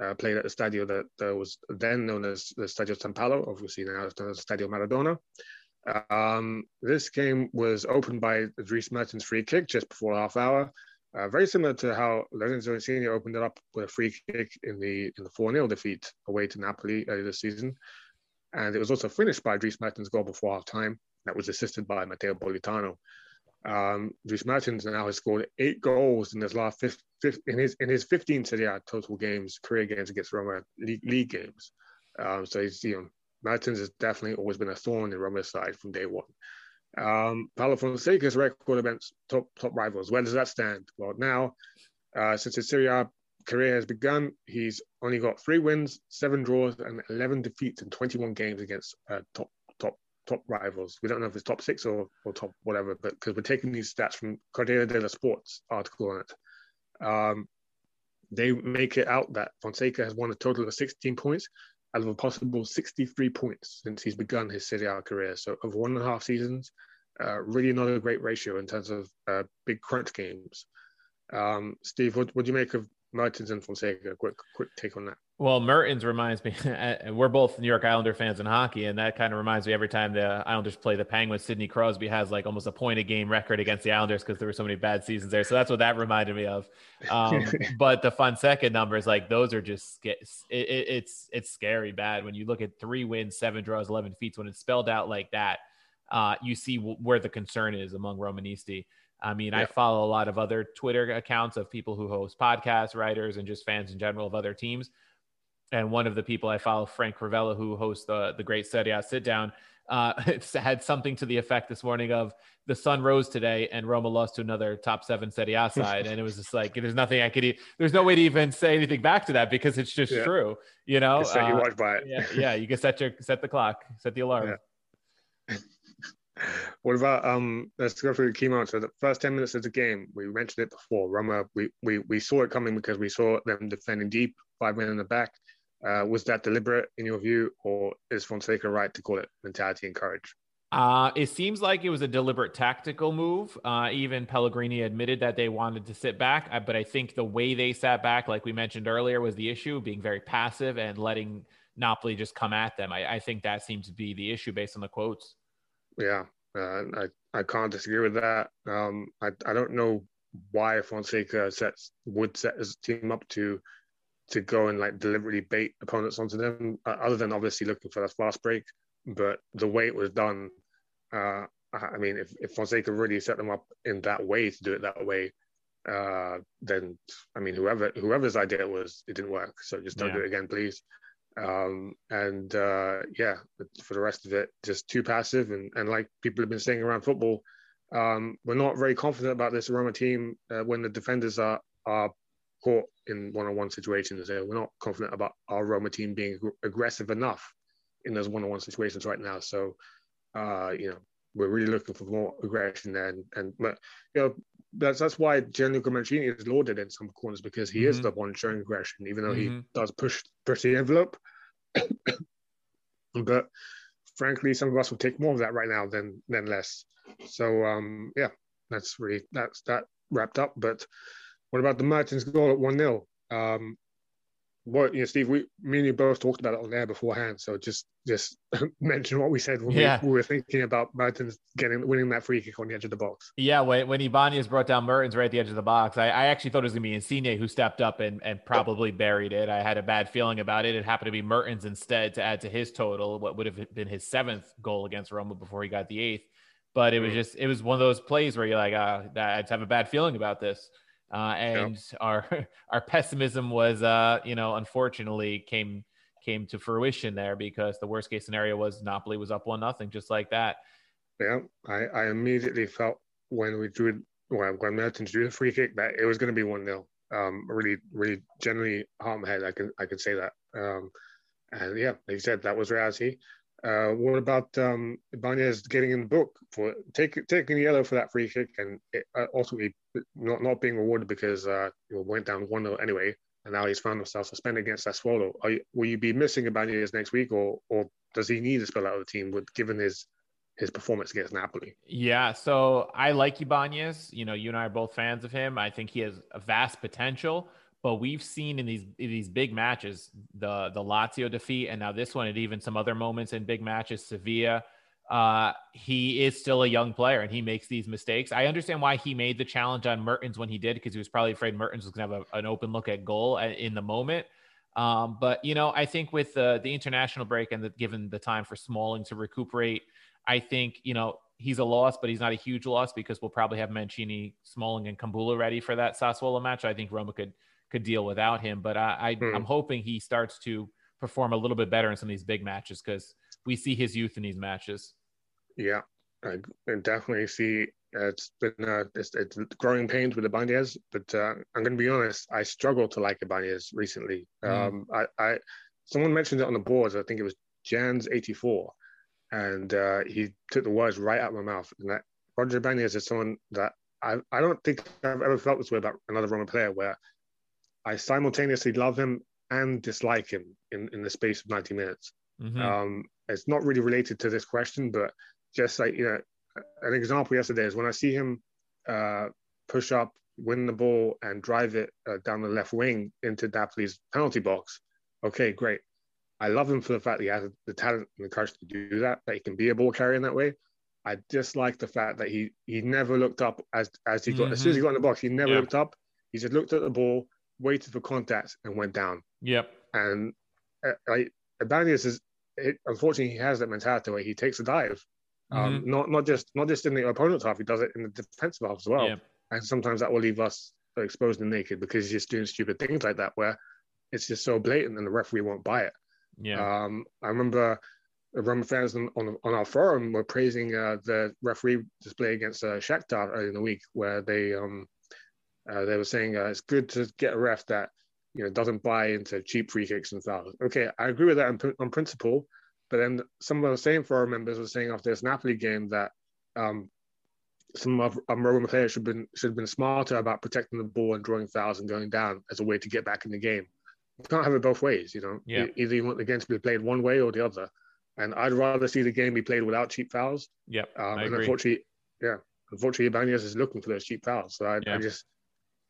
uh, played at the stadio that, was then known as the Stadio San Paolo, obviously now it's known as Stadio Maradona. Um, this game was opened by Dries Mertens' free kick just before half hour, uh, very similar to how Lorenzo Insigne opened it up with a free kick in the in the 4 0 defeat away to Napoli earlier this season. And it was also finished by Dries Mertens' goal before half time. That was assisted by Matteo Politano. Um, Dries Mertens now has scored eight goals in his last fifth, fifth, in his in his 15 Serie A total games, career games against Roma, league, league games. Um, so he's you know Mertens has definitely always been a thorn in Roma's side from day one. Um, Paulo Fonseca's record against top top rivals. Where does that stand? Well, now uh, since his Serie A career has begun, he's only got three wins, seven draws, and 11 defeats in 21 games against uh, top top top rivals. We don't know if it's top six or, or top whatever, but because we're taking these stats from Corriere dello Sports article on it. Um, they make it out that Fonseca has won a total of 16 points out of a possible 63 points since he's begun his Serie A career. So over one and a half seasons, uh, really not a great ratio in terms of uh, big crunch games. Um, Steve, what what do you make of Mertens and Fonseca? Quick quick take on that. Well, Mertens reminds me, we're both New York Islander fans in hockey, and that kind of reminds me every time the Islanders play the Penguins, Sidney Crosby has like almost a point a game record against the Islanders because there were so many bad seasons there. So that's what that reminded me of. Um, but the fun Fonseca numbers, like those are just it, it, it's it's scary bad when you look at three wins, seven draws, eleven feats, When it's spelled out like that, uh, you see w- where the concern is among Romanisti. I mean, I follow a lot of other Twitter accounts of people who host podcasts, writers, and just fans in general of other teams. And one of the people I follow, Frank Ravella, who hosts the the Great Serie A Sit Down, uh, had something to the effect this morning of the sun rose today and Roma lost to another top seven Serie A side, and it was just like there's nothing I could. E- there's no way to even say anything back to that because it's just Yeah. true, you know. Set your Uh, watch by it. yeah, yeah, you can set your set the clock, set the alarm. Yeah. What about um? Let's go through the key moments. So the first ten minutes of the game, we mentioned it before. Roma, we we we saw it coming because we saw them defending deep, five men in the back. Uh, was that deliberate in your view, or is Fonseca right to call it mentality and courage? Uh, it seems like it was a deliberate tactical move. Uh, even Pellegrini admitted that they wanted to sit back, uh, but I think the way they sat back, like we mentioned earlier, was the issue, being very passive and letting Napoli just come at them. I, I think that seems to be the issue based on the quotes. Yeah, Uh, I I can't disagree with that. Um, I I don't know why Fonseca sets would set his team up to to go and like deliberately bait opponents onto them, uh, other than obviously looking for that fast break. But the way it was done, uh, I mean, if, if Fonseca really set them up in that way to do it that way, uh, then I mean, whoever whoever's idea it was, it didn't work. So just don't Yeah. do it again, please. Um, and uh, yeah, for the rest of it, just too passive. And, and like people have been saying around football, um, we're not very confident about this Roma team uh, when the defenders are are caught in one-on-one situations. Uh, we're not confident about our Roma team being ag- aggressive enough in those one-on-one situations right now. So, uh, you know, we're really looking for more aggression there. And, and but, you know, that's that's why Gianluca Mancini is lauded in some corners because he is Mhm. the one showing aggression, even though Mhm. he does push push the envelope. but frankly, some of us will take more of that right now than than less. So um, yeah, that's really that's that wrapped up. But what about the Mertens goal at one 0 um, what you know, Steve? We, me and you both talked about it on there beforehand. So just just mention what we said when Yeah. we, we were thinking about Mertens getting winning that free kick on the edge of the box. Yeah, when, when Ibanez brought down Mertens right at the edge of the box, I, I actually thought it was going to be Insigne who stepped up and, and probably buried it. I had a bad feeling about it. It happened to be Mertens instead to add to his total, what would have been his seventh goal against Roma before he got the eighth. But it was Mm. just, it was one of those plays where you're like, uh, I just have a bad feeling about this. Uh, and our our pessimism was, uh, you know, unfortunately came came to fruition there because the worst case scenario was Napoli was up one nothing, just like that. Yeah, I, I immediately felt when we drew well, when Mertens drew the free kick that it was going to be one 0 Um, really, really, generally, heart in my head, I can I can say that. Um, and yeah, like you said, that was reality. Uh, what about um, Ibanez getting in the book for take, taking the yellow for that free kick and it, uh, ultimately not not being rewarded because uh, went down one 0 anyway, and now he's found himself suspended against Sassuolo. Are you, will you be missing Ibanez next week, or or does he need to spill out of the team with given his his performance against Napoli? Yeah, so I like Ibanez. You know, you and I are both fans of him. I think he has a vast potential, but we've seen in these in these big matches, the the Lazio defeat, and now this one, and even some other moments in big matches, Sevilla. Uh, he is still a young player, and he makes these mistakes. I understand why he made the challenge on Mertens when he did, because he was probably afraid Mertens was going to have a, an open look at goal in the moment. Um, but you know, I think with the the international break and the, given the time for Smalling to recuperate, I think you know he's a loss, but he's not a huge loss because we'll probably have Mancini, Smalling, and Kumbulla ready for that Sassuolo match. I think Roma could could deal without him, but I, I Hmm. I'm hoping he starts to perform a little bit better in some of these big matches because we see his youth in these matches. Yeah, I, I definitely see uh, it's been uh, it's, it's growing pains with the Ibanez, but uh, I'm going to be honest, I struggle to like Ibanez recently. Mm. Um, I, I someone mentioned it on the boards. I think it was Jan's 84, and uh, he took the words right out of my mouth. And that Roger Ibanez is someone that I I don't think I've ever felt this way about another Roman player where I simultaneously love him and dislike him in, in the space of 90 minutes. Mhm. Um, it's not really related to this question, but just like you know, an example yesterday is when I see him uh, push up, win the ball, and drive it uh, down the left wing into Napoli's penalty box. Okay, great. I love him for the fact that he has the talent and the courage to do that. That he can be a ball carrier in that way. I dislike the fact that he he never looked up as as he got as soon as he got in the box. He never Yeah. looked up. He just looked at the ball, waited for contact, and went down Yep. and uh, like Ibanez is it, unfortunately he has that mentality where he takes a dive, um, Mm-hmm. not not just not just in the opponent's half, he does it in the defensive half as well, Yep. and sometimes that will leave us exposed and naked because he's just doing stupid things like that where it's just so blatant and the referee won't buy it. Yeah. Um, I remember Roma fans on, on on our forum were praising uh, the referee display against uh, Shakhtar earlier in the week, where they um uh, they were saying uh, it's good to get a ref that you know doesn't buy into cheap free kicks and fouls. Okay, I agree with that on, on principle, but then some of the same forum members were saying after this Napoli game that um some of our Roma players should have been should have been smarter about protecting the ball and drawing fouls and going down as a way to get back in the game. You can't have it both ways, you know. Yeah. Either you want the game to be played one way or the other. And I'd rather see the game be played without cheap fouls. Yep. Um, and agree. unfortunately, yeah, unfortunately, Ibanez is looking for those cheap fouls. So I, Yeah. I just,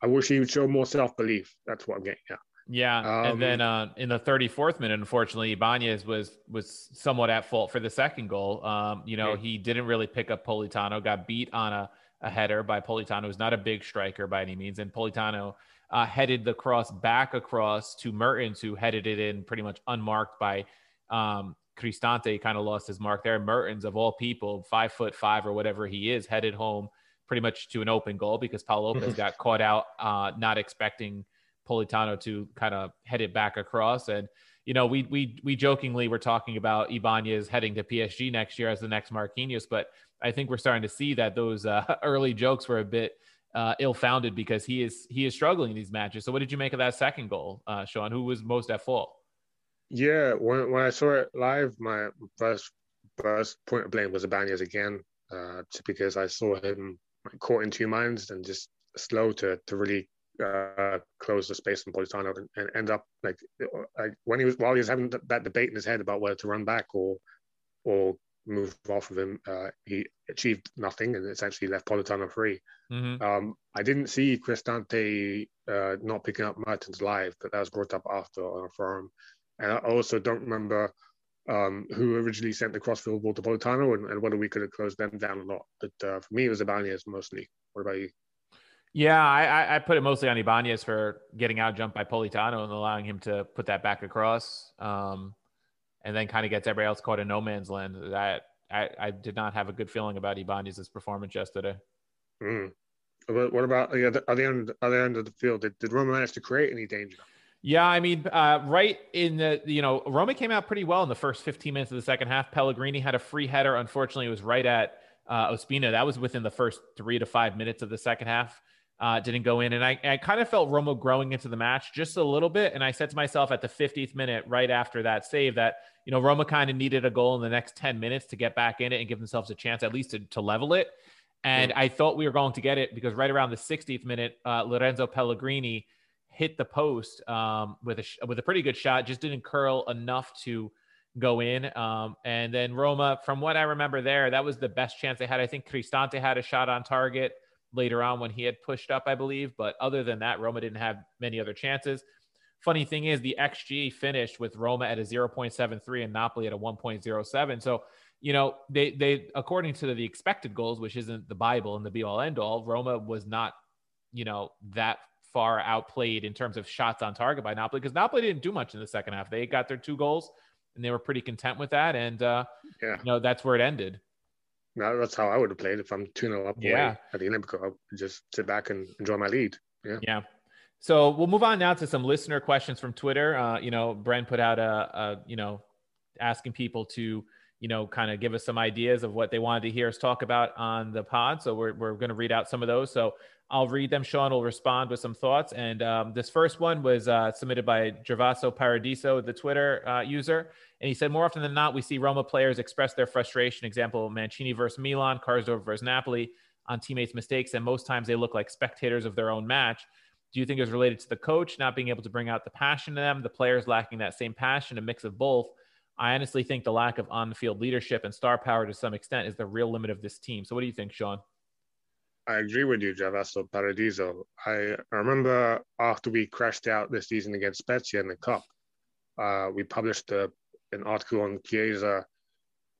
I wish he would show more self belief. That's what I'm getting at. Yeah, um, and then uh, in the 34th minute, unfortunately, Ibanez was was somewhat at fault for the second goal. Um, you know, yeah. he didn't really pick up Politano, got beat on a, a header by Politano, who's not a big striker by any means, and Politano uh, headed the cross back across to Mertens, who headed it in pretty much unmarked by um, Cristante. Kind of lost his mark there. Mertens, of all people, five foot five or whatever he is, headed home pretty much to an open goal because Pau Lopez got caught out, uh, not expecting Politano to kind of head it back across. And you know, we we we jokingly were talking about Ibanez heading to PSG next year as the next Marquinhos, but I think we're starting to see that those uh, early jokes were a bit uh, ill-founded because he is he is struggling in these matches. So, what did you make of that second goal, uh, Sean? Who was most at fault? Yeah, when when I saw it live, my first first point of blame was Ibanez again, uh, because I saw him caught in two minds and just slow to to really uh, close the space from Politano and, and, end up like, like when he was while he was having that debate in his head about whether to run back or or move off of him, uh, he achieved nothing and essentially left Politano free. Mm-hmm. Um, I didn't see Cristante uh, not picking up Mertens live, but that was brought up after on a forum. And I also don't remember um, who originally sent the crossfield ball to Politano and, and, whether we could have closed them down or not. But uh, for me, it was Ibanez mostly. What about you? Yeah, I, I put it mostly on Ibanez for getting out jumped by Politano and allowing him to put that back across, um, and then kind of gets everybody else caught in no man's land. That I, I did not have a good feeling about Ibanez's performance yesterday. Mm. What about the other, other end, other end of the field? Did, did Roma manage to create any danger? Yeah, I mean, uh, right in the you know, Roma came out pretty well in the first 15 minutes of the second half. Pellegrini had a free header. Unfortunately, it was right at uh, Ospina. That was within the first three to five minutes of the second half uh, didn't go in. And I, I kind of felt Roma growing into the match just a little bit. And I said to myself at the 50th minute, right after that save, that, you know, Roma kind of needed a goal in the next 10 minutes to get back in it and give themselves a chance at least to, to level it. And. I thought we were going to get it because right around the 60th minute, uh, Lorenzo Pellegrini hit the post um, with a with a pretty good shot, just didn't curl enough to go in. Um, and then Roma, from what I remember there, that was the best chance they had. I think Cristante had a shot on target later on when he had pushed up, I believe. But other than that, Roma didn't have many other chances. Funny thing is, the XG finished with Roma at a 0.73 and Napoli at a 1.07. So, you know, they they according to the expected goals, which isn't the Bible and the be all end all, Roma was not, you know, that far outplayed in terms of shots on target by Napoli because Napoli didn't do much in the second half. They got their two goals and they were pretty content with that. And uh, yeah, you know, that's where it ended. No, that's how I would have played if I'm 2 0 up yeah. at the Olimpico. I would just sit back and enjoy my lead. Yeah. Yeah. So we'll move on now to some listener questions from Twitter. Uh, you know, Brent put out a, a, you know, asking people to, you know, kind of give us some ideas of what they wanted to hear us talk about on the pod. So we're, we're going to read out some of those. So I'll read them. Sean will respond with some thoughts. And um, this first one was uh, submitted by Gervaso Paradiso, the Twitter uh, user. And he said, more often than not, we see Roma players express their frustration. Example, Mancini versus Milan, Karsdorp versus Napoli on teammates' mistakes. And most times they look like spectators of their own match. Do you think it's related to the coach not being able to bring out the passion in them, the players lacking that same passion, a mix of both? I honestly think the lack of on the field leadership and star power to some extent is the real limit of this team. So, what do you think, Sean? I agree with you, Gervaso Paradiso. I remember after we crashed out this season against Spezia in the Cup, uh, we published a, an article on Chiesa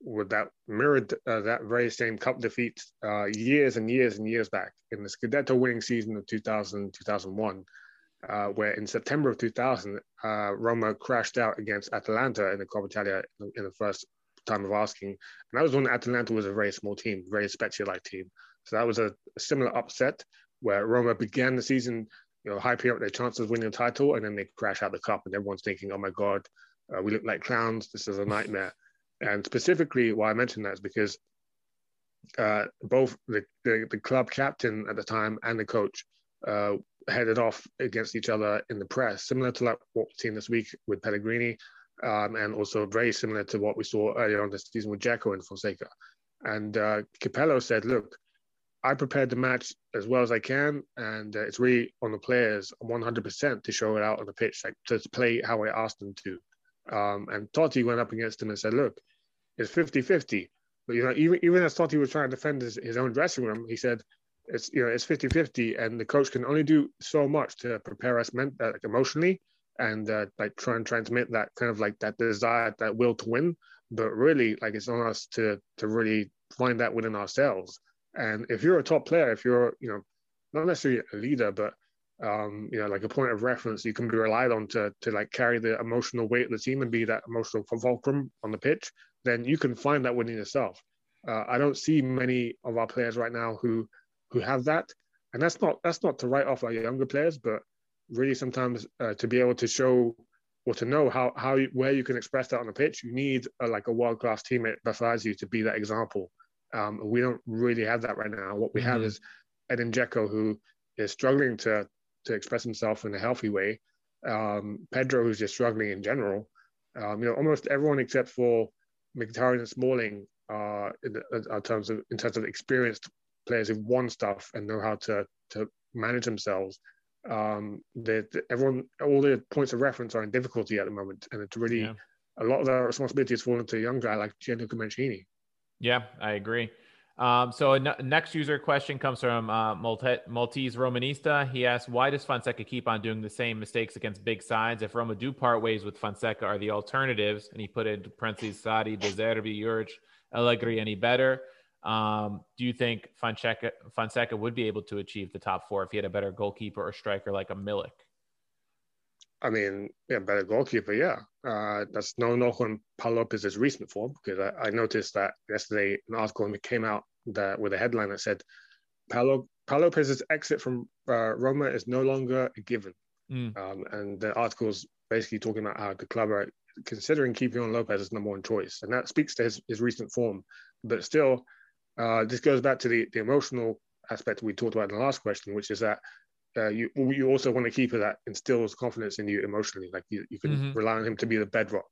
with that mirrored uh, that very same cup defeat uh, years and years and years back in the Scudetto winning season of 2000 2001, uh, where in September of 2000, uh, Roma crashed out against Atalanta in the Coppa Italia in the first time of asking. And that was when Atalanta was a very small team, very Spezia like team. So that was a, similar upset where Roma began the season, you know, hyping up their chances of winning the title, and then they crash out the cup, and everyone's thinking, "Oh my God, uh, we look like clowns. This is a nightmare." and specifically, why I mention that is because uh, both the, the, the club captain at the time and the coach uh, headed off against each other in the press, similar to like what we've seen this week with Pellegrini, um, and also very similar to what we saw earlier on this season with Dzeko and Fonseca. And uh, Capello said, "Look, I prepared the match as well as I can, and uh, it's really on the players 100% to show it out on the pitch, like to play how I asked them to. Um, and Totti went up against him and said, "Look, it's 50-50." But you know, even even as Totti was trying to defend his, his own dressing room, he said, "It's you know, it's 50-50, and the coach can only do so much to prepare us ment- uh, emotionally, and uh, like try and transmit that kind of like that desire, that will to win. But really, like it's on us to to really find that within ourselves. And if you're a top player, if you're you know not necessarily a leader, but um, you know, like a point of reference you can be relied on to to like carry the emotional weight of the team and be that emotional fulcrum on the pitch, then you can find that within yourself. Uh, I don't see many of our players right now who who have that, and that's not that's not to write off our younger players, but really sometimes uh, to be able to show or to know how how where you can express that on the pitch, you need a, like a world class teammate besides you to be that example. Um, we don't really have that right now. What we mm-hmm. have is Edin Dzeko, who is struggling to to express himself in a healthy way. Um, Pedro, who's just struggling in general. Um, you know, almost everyone except for Mkhitaryan and Smalling, are in, in, terms of in terms of experienced players who've won stuff and know how to to manage themselves. Um, that everyone, all the points of reference are in difficulty at the moment, and it's really yeah. a lot of the responsibility is falling to a young guy like Gianluca Mancini. Yeah, I agree. Um, so n- next user question comes from uh, Maltese Romanista. He asks, why does Fonseca keep on doing the same mistakes against big sides? If Roma do part ways with Fonseca, are the alternatives, and he put into parentheses, Sarri, De Zerbi, Allegri any better? Um, do you think Fonseca, Fonseca would be able to achieve the top four if he had a better goalkeeper or striker like a Milik? I mean, yeah, better goalkeeper, yeah. Uh, that's no knock on Pau Lopez's recent form because I, I, noticed that yesterday an article came out that with a headline that said Paolo, Pau Lopez's exit from uh, Roma is no longer a given. Mm. Um, and the article's basically talking about how the club are considering keeping on Lopez as number one choice. And that speaks to his, his recent form. But still, uh, this goes back to the, the emotional aspect we talked about in the last question, which is that uh, you you also want a keeper that instills confidence in you emotionally. Like you, you can mm-hmm. rely on him to be the bedrock.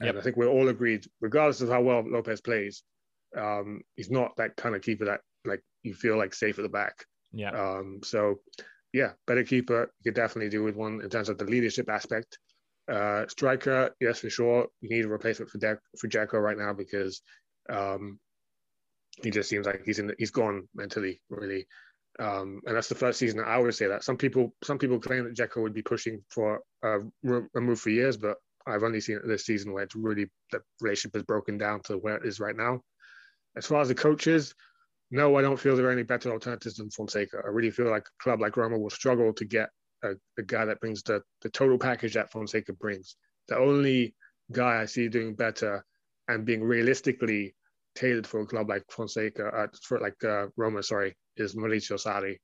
And yep. I think we're all agreed, regardless of how well Lopez plays, um, he's not that kind of keeper that like you feel like safe at the back. Yeah. Um, so yeah, better keeper. You could definitely do with one in terms of the leadership aspect. Uh, striker, yes, for sure. You need a replacement for De- for Dzeko right now because um, he just seems like he's in the, he's gone mentally really. Um, and that's the first season that I would say that. Some people some people claim that Dzeko would be pushing for a, a move for years, but I've only seen it this season where it's really the relationship is broken down to where it is right now. As far as the coaches, no, I don't feel there are any better alternatives than Fonseca. I really feel like a club like Roma will struggle to get a, a guy that brings the, the total package that Fonseca brings. The only guy I see doing better and being realistically tailored for a club like Fonseca, uh, for like uh, Roma, sorry, is Maurizio Sarri.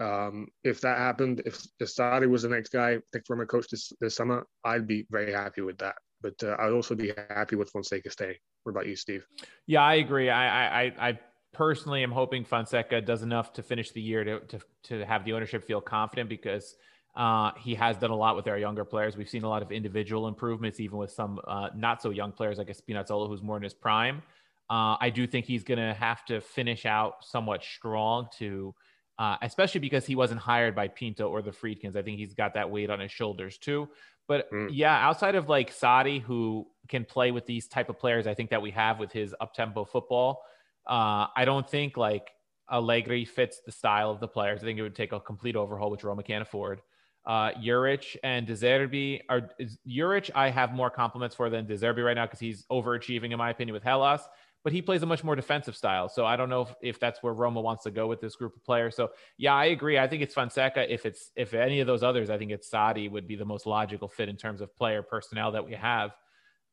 Um, if that happened, if, if Sarri was the next guy picked from a coach this, this summer, I'd be very happy with that. But uh, I'd also be happy with Fonseca staying. What about you, Steve? Yeah, I agree. I, I, I personally am hoping Fonseca does enough to finish the year to, to, to have the ownership feel confident because uh, he has done a lot with our younger players. We've seen a lot of individual improvements, even with some uh, not so young players like Spinazzola, who's more in his prime. Uh, I do think he's going to have to finish out somewhat strong to, uh, especially because he wasn't hired by Pinto or the Friedkins. I think he's got that weight on his shoulders too. But mm. yeah, outside of like Sarri, who can play with these type of players, I think that we have with his up tempo football. Uh, I don't think like Allegri fits the style of the players. I think it would take a complete overhaul, which Roma can't afford. Uh, Juric and De Zerbi are Juric. I have more compliments for than De Zerbi right now because he's overachieving in my opinion with Hellas but he plays a much more defensive style. So I don't know if, if that's where Roma wants to go with this group of players. So yeah, I agree. I think it's Fonseca. If it's if any of those others, I think it's Sarri would be the most logical fit in terms of player personnel that we have.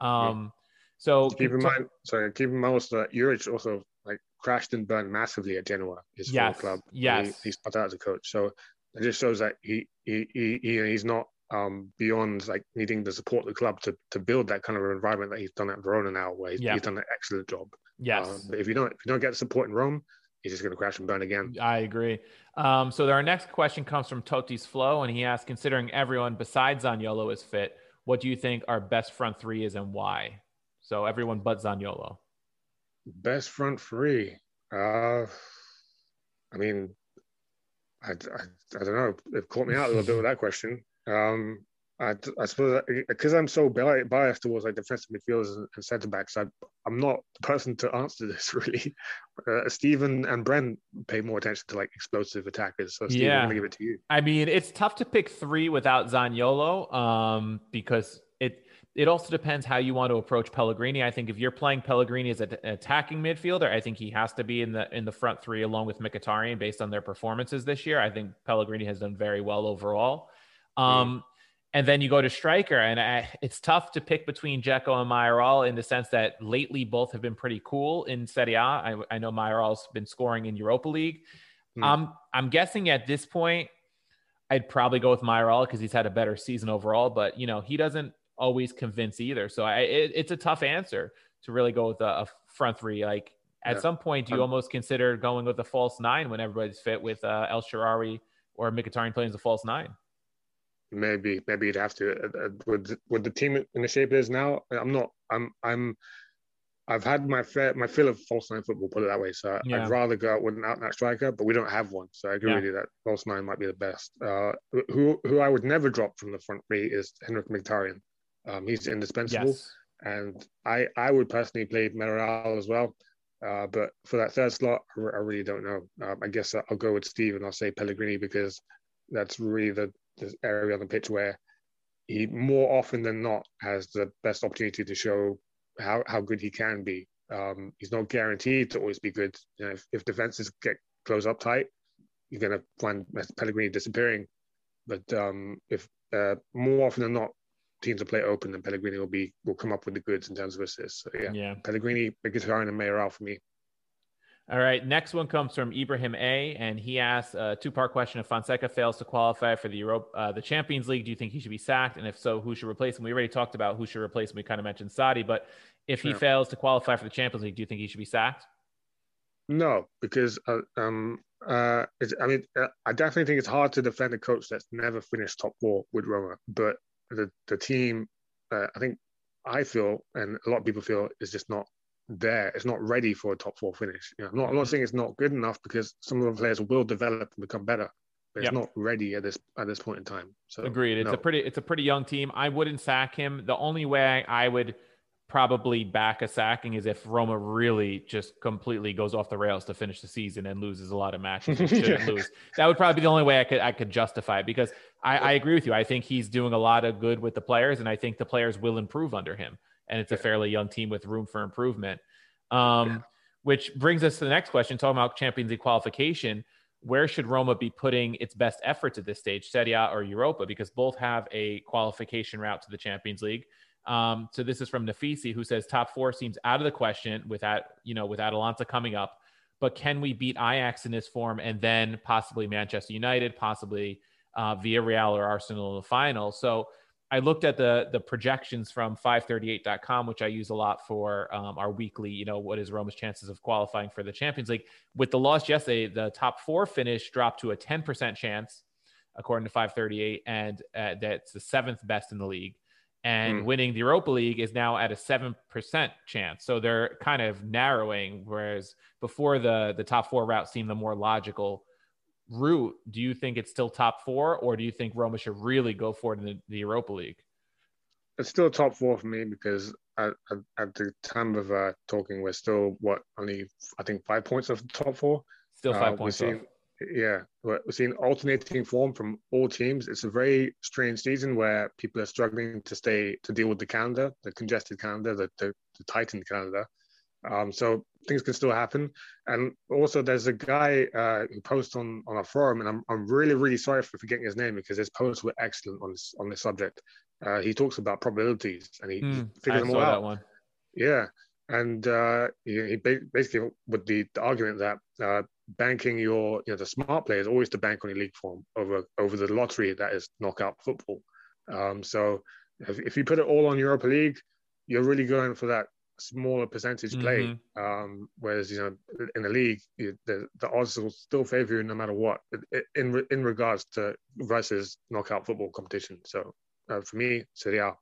Um, so keep in mind, sorry, keep in mind also that Juric also like crashed and burned massively at Genoa, his yes, club. Yes, he, he started out as a coach. So it just shows that he he, he, he he's not um, beyond like needing to support the club to to build that kind of environment that he's done at Verona now, where he's, yeah. he's done an excellent job. Yes, um, but if you don't if you don't get support in Rome, he's just going to crash and burn again. I agree. Um, so our next question comes from Toti's Flow, and he asks, considering everyone besides Zaniolo is fit, what do you think our best front three is and why? So everyone but Zaniolo. Best front three. Uh, I mean, I, I, I don't know. It caught me out a little bit with that question. Um, I, I suppose because I'm so biased towards like defensive midfielders and, and centre backs, I, I'm not the person to answer this really. Uh, Stephen and Brent pay more attention to like explosive attackers. So Stephen, yeah. I'm gonna give it to you. I mean, it's tough to pick three without Zaniolo um, because it it also depends how you want to approach Pellegrini. I think if you're playing Pellegrini as an attacking midfielder, I think he has to be in the in the front three along with Mkhitaryan based on their performances this year. I think Pellegrini has done very well overall. Um, mm and then you go to striker, and I, it's tough to pick between Dzeko and Mayoral in the sense that lately both have been pretty cool in Serie A. I, I know Mayoral's been scoring in Europa League. Um, I'm guessing at this point, I'd probably go with Mayoral because he's had a better season overall. But you know, he doesn't always convince either. So I, it, it's a tough answer to really go with a, a front three. Like at yeah. some point, do you almost consider going with a false nine when everybody's fit with uh, El Shaarawy or Mkhitaryan playing as a false nine? Maybe maybe you'd have to uh, uh, with with the team in the shape it is now. I'm not. I'm I'm. I've had my fair, my fill of false nine football, put it that way. So yeah. I'd rather go out with an out and out striker, but we don't have one. So I agree yeah. with you that false nine might be the best. Uh, who who I would never drop from the front three is Henrikh Mkhitaryan. Um, he's indispensable, yes. and I I would personally play Mayoral as well. Uh, but for that third slot, I, really don't know. Um, I guess I'll go with Steve and I'll say Pellegrini because that's really the the area on the pitch where he more often than not has the best opportunity to show how, how good he can be. Um, he's not guaranteed to always be good. You know, if, if defenses get close up tight, you're going to find Pellegrini disappearing. But um, if uh, more often than not, teams will play open, then Pellegrini will be will come up with the goods in terms of assists. So yeah, yeah. Pellegrini, Mkhitaryan, and Mayoral for me. All right. Next one comes from Ibrahim A, and he asks a two-part question: If Fonseca fails to qualify for the Europe, uh, the Champions League, do you think he should be sacked? And if so, who should replace him? We already talked about who should replace him. We kind of mentioned Sarri, but if he fails to qualify for the Champions League, do you think he should be sacked? No, because uh, um, uh, I mean, uh, I definitely think it's hard to defend a coach that's never finished top four with Roma. But the the team, uh, I think, I feel, and a lot of people feel, is just not there. It's not ready for a top four finish. You know, I'm not, I'm not mm. saying it's not good enough because some of the players will develop and become better, but yep. it's not ready at this at this point in time. So agreed. It's no. a pretty it's a pretty young team. I wouldn't sack him. The only way I would probably back a sacking is if Roma really just completely goes off the rails to finish the season and loses a lot of matches and shouldn't yeah. lose. That would probably be the only way I could I could justify it because I, I agree with you. I think he's doing a lot of good with the players, and I think the players will improve under him and it's a fairly young team with room for improvement. Um. Which brings us to the next question, talking about Champions League qualification. Where should Roma be putting its best efforts at this stage, Serie A or Europa? Because both have a qualification route to the Champions League. Um, so this is from Nafisi, who says top four seems out of the question without you know with Atalanta coming up. But can we beat Ajax in this form and then possibly Manchester United, possibly uh, Villarreal or Arsenal in the final? So I looked at the the projections from 538.com, which I use a lot for um, our weekly, you know, what is Roma's chances of qualifying for the Champions League. With the loss yesterday, the top four finish dropped to a 10% chance, according to 538, and uh, that's the seventh best in the league. And mm. winning the Europa League is now at a 7% chance. So they're kind of narrowing, whereas before the, the top four route seemed the more logical route, do you think it's still top four, or do you think Roma should really go for it in the, the Europa League? It's still top four for me because at, at, at the time of uh, talking, we're still what only I think five points of top four. Still five uh, points. Seeing, yeah, we're seeing alternating form from all teams. It's a very strange season where people are struggling to stay to deal with the calendar, the congested calendar, the, the, the tightened calendar. Um, so things can still happen. And also, there's a guy uh, who posts on on our forum, and I'm, I'm really really sorry for forgetting his name because his posts were excellent on this on this subject. Uh, he talks about probabilities and he, mm, figures them all out. One. Yeah, and uh, he, he, basically with the, the argument that uh, banking your you know the smart player is always to bank on your league form over over the lottery that is knockout football. Um, so if, if you put it all on Europa League, you're really going for that smaller percentage play. Mm-hmm. Um, whereas you know in the league, you, the the odds will still favour you no matter what in in regards to versus knockout football competition. So uh, for me, Serie A.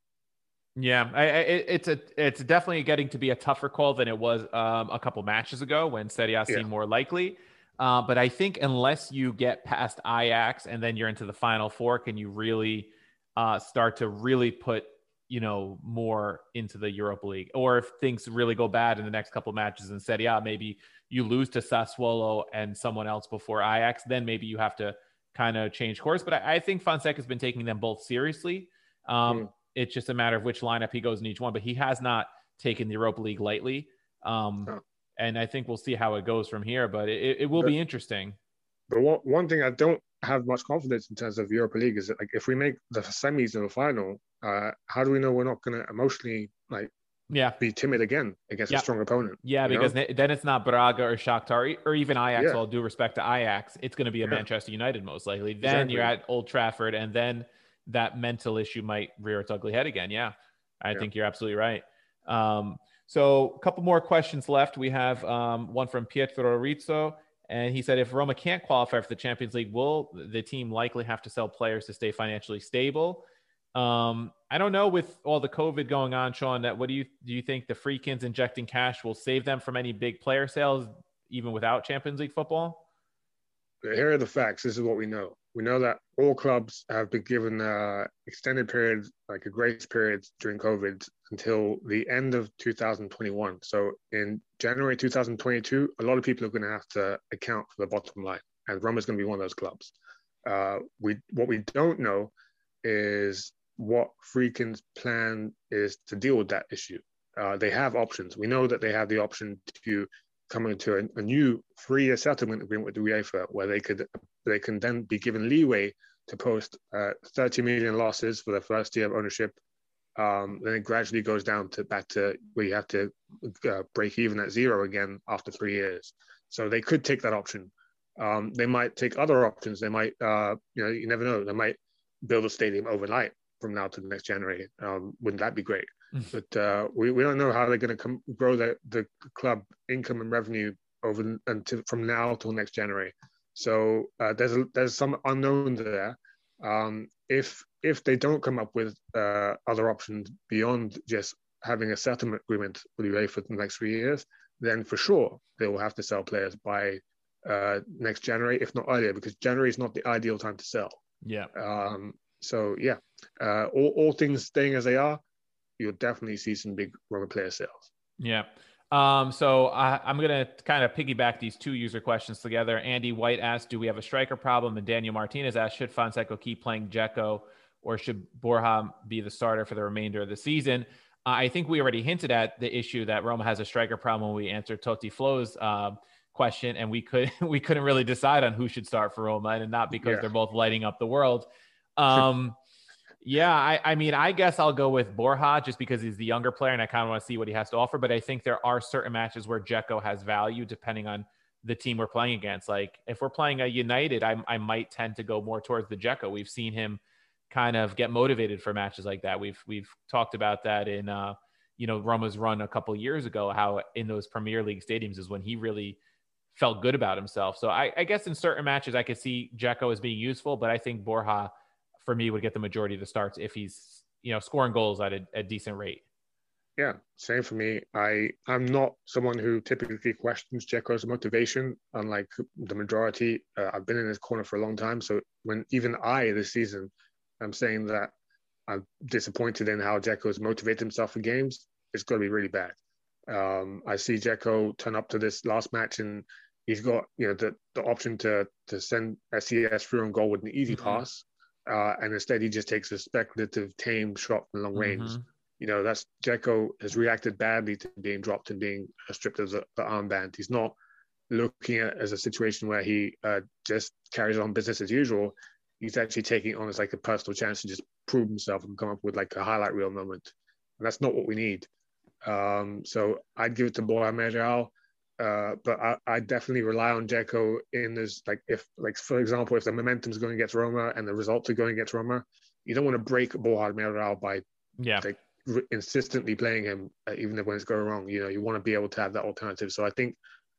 Yeah, I, I, it's a it's definitely getting to be a tougher call than it was um, a couple matches ago when Serie A seemed yeah. more likely. Uh, but I think unless you get past Ajax and then you're into the final four, can you really uh, start to really put you know more into the Europa League, or if things really go bad in the next couple matches and said, yeah, maybe you lose to Sassuolo and someone else before Ajax, then maybe you have to kind of change course. But I, I think Fonseca has been taking them both seriously. Um, mm. It's just a matter of which lineup he goes in each one, but he has not taken the Europa League lightly. Um. And I think we'll see how it goes from here, but it, it will but, be interesting. But one, one thing I don't have much confidence in terms of Europa League is that like if we make the semis and the final, uh, how do we know we're not going to emotionally like yeah be timid again against a strong opponent? Yeah, because know? then it's not Braga or Shakhtar or even Ajax. Yeah. All due respect to Ajax, it's going to be a yeah. Manchester United most likely. Then exactly. you're at Old Trafford, and then that mental issue might rear its ugly head again. Yeah, I yeah. think you're absolutely right. Um, so a couple more questions left. We have um, one from Pietro Rizzo. And he said, if Roma can't qualify for the Champions League, will the team likely have to sell players to stay financially stable? Um, I don't know with all the COVID going on, Sean. That what do you do? You think the Friedkins injecting cash will save them from any big player sales, even without Champions League football? Here are the facts. This is what we know we know that all clubs have been given uh, extended periods, like a grace period during COVID until the end of 2021. So in January 2022, a lot of people are going to have to account for the bottom line, and Roma is going to be one of those clubs. Uh, we what we don't know is what Friedkin's plan is to deal with that issue. Uh, they have options. We know that they have the option to come into a, a new three-year settlement agreement with the UEFA, where they could they can then be given leeway to post uh, 30 million losses for the first year of ownership. Um, then it gradually goes down to back to where you have to uh, break even at zero again after three years. So they could take that option. Um, they might take other options. They might, uh, you know, you never know. They might build a stadium overnight from now to next January. Um, wouldn't that be great? but uh, we, we don't know how they're going to come grow the, the club income and revenue over until from now till next January. So uh, there's a, there's some unknown there. Um, if if they don't come up with uh, other options beyond just having a settlement agreement with UEFA for the next three years, then for sure they will have to sell players by uh, next January, if not earlier, because January is not the ideal time to sell. Yeah. Um, so yeah, uh, all, all things staying as they are, you'll definitely see some big Roma player sales. Yeah. Um, so I, am going to kind of piggyback these two user questions together. Andy White asked, "Do we have a striker problem?" And Daniel Martinez asked, "Should Fonseca keep playing Dzeko, or should Borja be the starter for the remainder of the season?" Uh, I think we already hinted at the issue that Roma has a striker problem when we answered Toti Flo's uh, question, and we could we couldn't really decide on who should start for Roma, and not because yeah. they're both lighting up the world. Um, yeah, I, I mean, I guess I'll go with Borja just because he's the younger player and I kind of want to see what he has to offer. But I think there are certain matches where Dzeko has value depending on the team we're playing against. Like if we're playing a United, I, I might tend to go more towards the Dzeko. We've seen him kind of get motivated for matches like that. We've we've talked about that in uh, you know Roma's run a couple years ago. How in those Premier League stadiums is when he really felt good about himself. So I, I guess in certain matches I could see Dzeko as being useful, but I think Borja for me would get the majority of the starts if he's you know scoring goals at a, a decent rate. Yeah, same for me. I I'm not someone who typically questions Dzeko's motivation, unlike the majority. Uh, I've been in his corner for a long time, so when even I this season, I'm saying that I'm disappointed in how Dzeko has motivated himself for games. It's going to be really bad. Um, I see Dzeko turn up to this last match and he's got you know the, the option to to send SES through on goal with an easy mm-hmm. pass uh, and instead he just takes a speculative, tame shot from long range. Mm-hmm. You know, that's Dzeko has reacted badly to being dropped and being stripped of the, the armband. He's not looking at as a situation where he uh, just carries on business as usual. He's actually taking on as like a personal chance to just prove himself and come up with like a highlight reel moment. And that's not what we need. Um, so I'd give it to Borja Mayoral. Uh, but I, I, definitely rely on Dzeko in this. Like, if, like, for example, if the momentum is going against Roma and the results are going against Roma, you don't want to break Borja Mayoral by yeah. like insistently playing him, uh, even if when it's going wrong. You know, you want to be able to have that alternative. So I think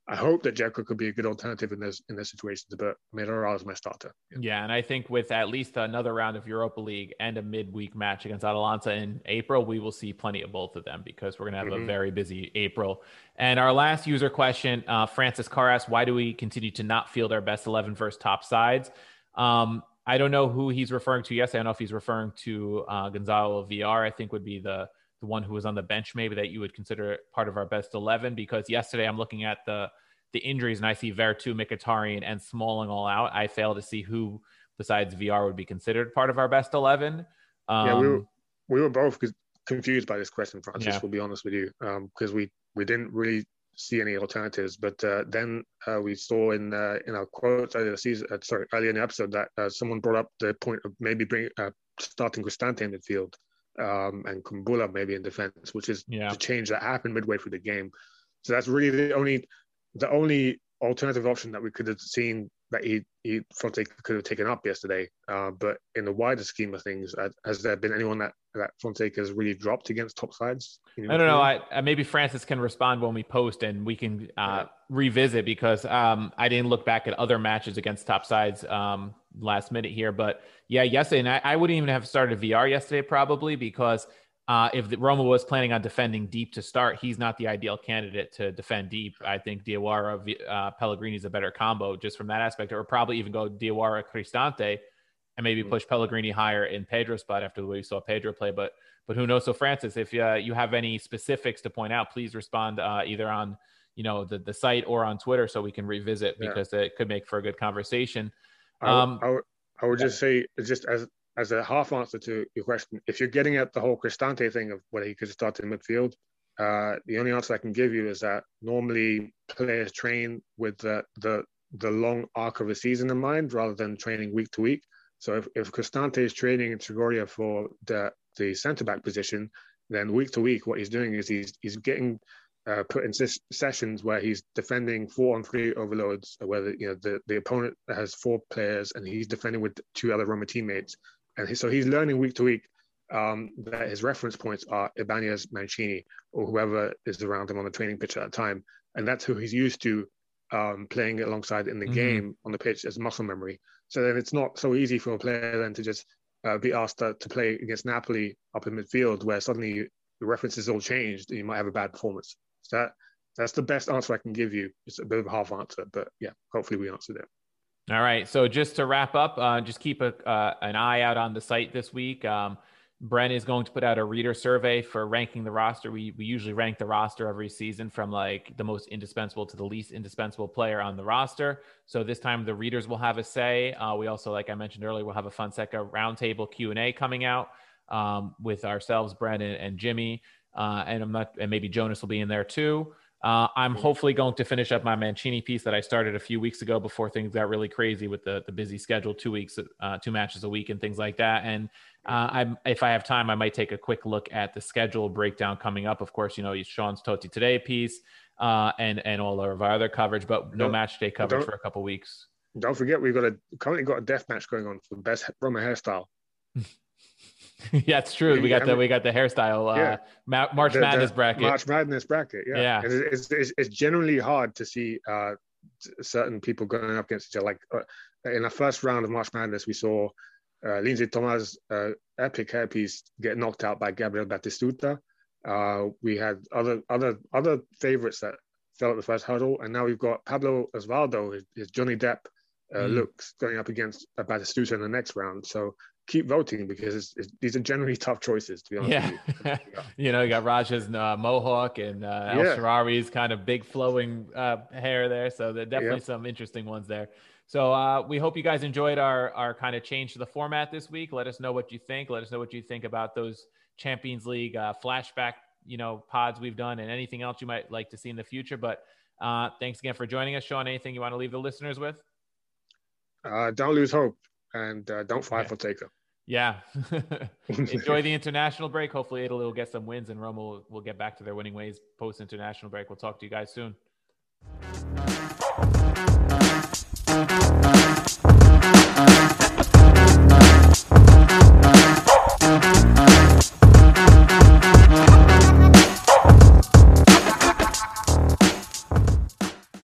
I hope that Dzeko could be a good alternative in this in this situations, but Mayoral is my starter. Yeah. yeah. and I think with at least another round of Europa League and a midweek match against Atalanta in April, we will see plenty of both of them because we're going to have mm-hmm. a very busy April. And our last user question, uh, Francis Carr asks, why do we continue to not field our best 11 versus top sides? Um, I don't know who he's referring to. Yes, I don't know if he's referring to uh, Gonzalo Villar. I think would be the the one who was on the bench, maybe that you would consider part of our best eleven. Because yesterday I'm looking at the the injuries and I see Veretout, Mkhitaryan, and Smalling all out. I fail to see who besides Villar would be considered part of our best eleven. Um, yeah, we were um, we were both confused by this question, Francis. Yeah. We'll be honest with you, because um, we we didn't really see any alternatives. But uh, then uh, we saw in uh, in our quotes earlier the season, uh, sorry, earlier in the episode that uh, someone brought up the point of maybe bring uh, starting Cristante in midfield um, and Kumbulla maybe in defense, which is yeah. the change that happened midway through the game. So that's really the only the only alternative option that we could have seen that he he Fonte could have taken up yesterday. Uh, but in the wider scheme of things, uh, has there been anyone that that Fonseca has really dropped against top sides? I don't know. I, uh, maybe Francis can respond when we post, and we can uh, yeah. revisit because um, I didn't look back at other matches against top sides um, last minute here. But yeah, yesterday, and I, I wouldn't even have started Villar yesterday probably because uh, if the, Roma was planning on defending deep to start, he's not the ideal candidate to defend deep. I think Diawara uh, Pellegrini is a better combo just from that aspect, or probably even go Diawara Cristante and maybe mm. push Pellegrini higher in Pedro's spot after the way you saw Pedro play. But but who knows? So Francis, if uh, you have any specifics to point out, please respond uh, either on you know the the site or on Twitter so we can revisit because it could make for a good conversation. Um, I, would, I would just say just as as a half answer to your question, if you're getting at the whole Cristante thing of whether he could start in midfield, uh, the only answer I can give you is that normally players train with the, the the long arc of a season in mind rather than training week to week. So if, if Cristante is training in Trigoria for the, the centre back position, then week to week, what he's doing is he's he's getting uh, put in sessions where he's defending four on three overloads, where the, you know the, the opponent has four players and he's defending with two other Roma teammates and so he's learning week to week um, that his reference points are Ibanez, Mancini, or whoever is around him on the training pitch at that time, and that's who he's used to um, playing alongside in the mm-hmm. game on the pitch as muscle memory. So then it's not so easy for a player then to just uh, be asked to, to, play against Napoli up in midfield, where suddenly the references all changed and you might have a bad performance. So that that's the best answer I can give you. It's a bit of a half answer, but yeah, hopefully we answered it. All right. So just to wrap up, uh, just keep a, uh, an eye out on the site this week. Um, Brent is going to put out a reader survey for ranking the roster. We, we usually rank the roster every season from like the most indispensable to the least indispensable player on the roster. So this time the readers will have a say. Uh, we also, like I mentioned earlier, we'll have a Fonseca roundtable Q and A coming out um, with ourselves, Brent and, and Jimmy, uh, and I'm not, and maybe Jonas will be in there too. Uh, I'm hopefully going to finish up my Mancini piece that I started a few weeks ago before things got really crazy with the, the busy schedule, two weeks, uh, two matches a week, and things like that. And uh, I'm, if I have time, I might take a quick look at the schedule breakdown coming up. Of course, you know Sean's Totti Today piece uh, and and all of our other coverage, but no match day coverage for a couple weeks. Don't forget, we've got a currently got a death match going on for best Roma hairstyle. yeah, it's true. We got I the we got the hairstyle uh, yeah. March the, Madness the bracket. March Madness bracket. Yeah, yeah. It's, it's, it's, generally hard to see uh, certain people going up against each other. Like uh, in the first round of March Madness, we saw uh, Lindsay Thomas' uh, epic hairpiece get knocked out by Gabriel Batistuta. Uh, we had other other other favorites that fell at the first hurdle, and now we've got Pablo Osvaldo, his, his Johnny Depp uh, mm. looks going up against uh, Batistuta in the next round. So keep voting because it's, it's, these are generally tough choices to be honest yeah. you. you know you got Radja's uh, mohawk and uh, yeah. El Shaarawy's kind of big flowing uh, hair there so there are definitely yeah. some interesting ones there so uh, we hope you guys enjoyed our our kind of change to the format this week let us know what you think let us know what you think about those Champions League uh, flashback you know pods we've done and anything else you might like to see in the future but uh, thanks again for joining us Sean anything you want to leave the listeners with don't lose hope and uh, don't fly yeah. for Taker. Yeah. Enjoy the international break. Hopefully, Italy will get some wins and Roma will, will get back to their winning ways post international break. We'll talk to you guys soon.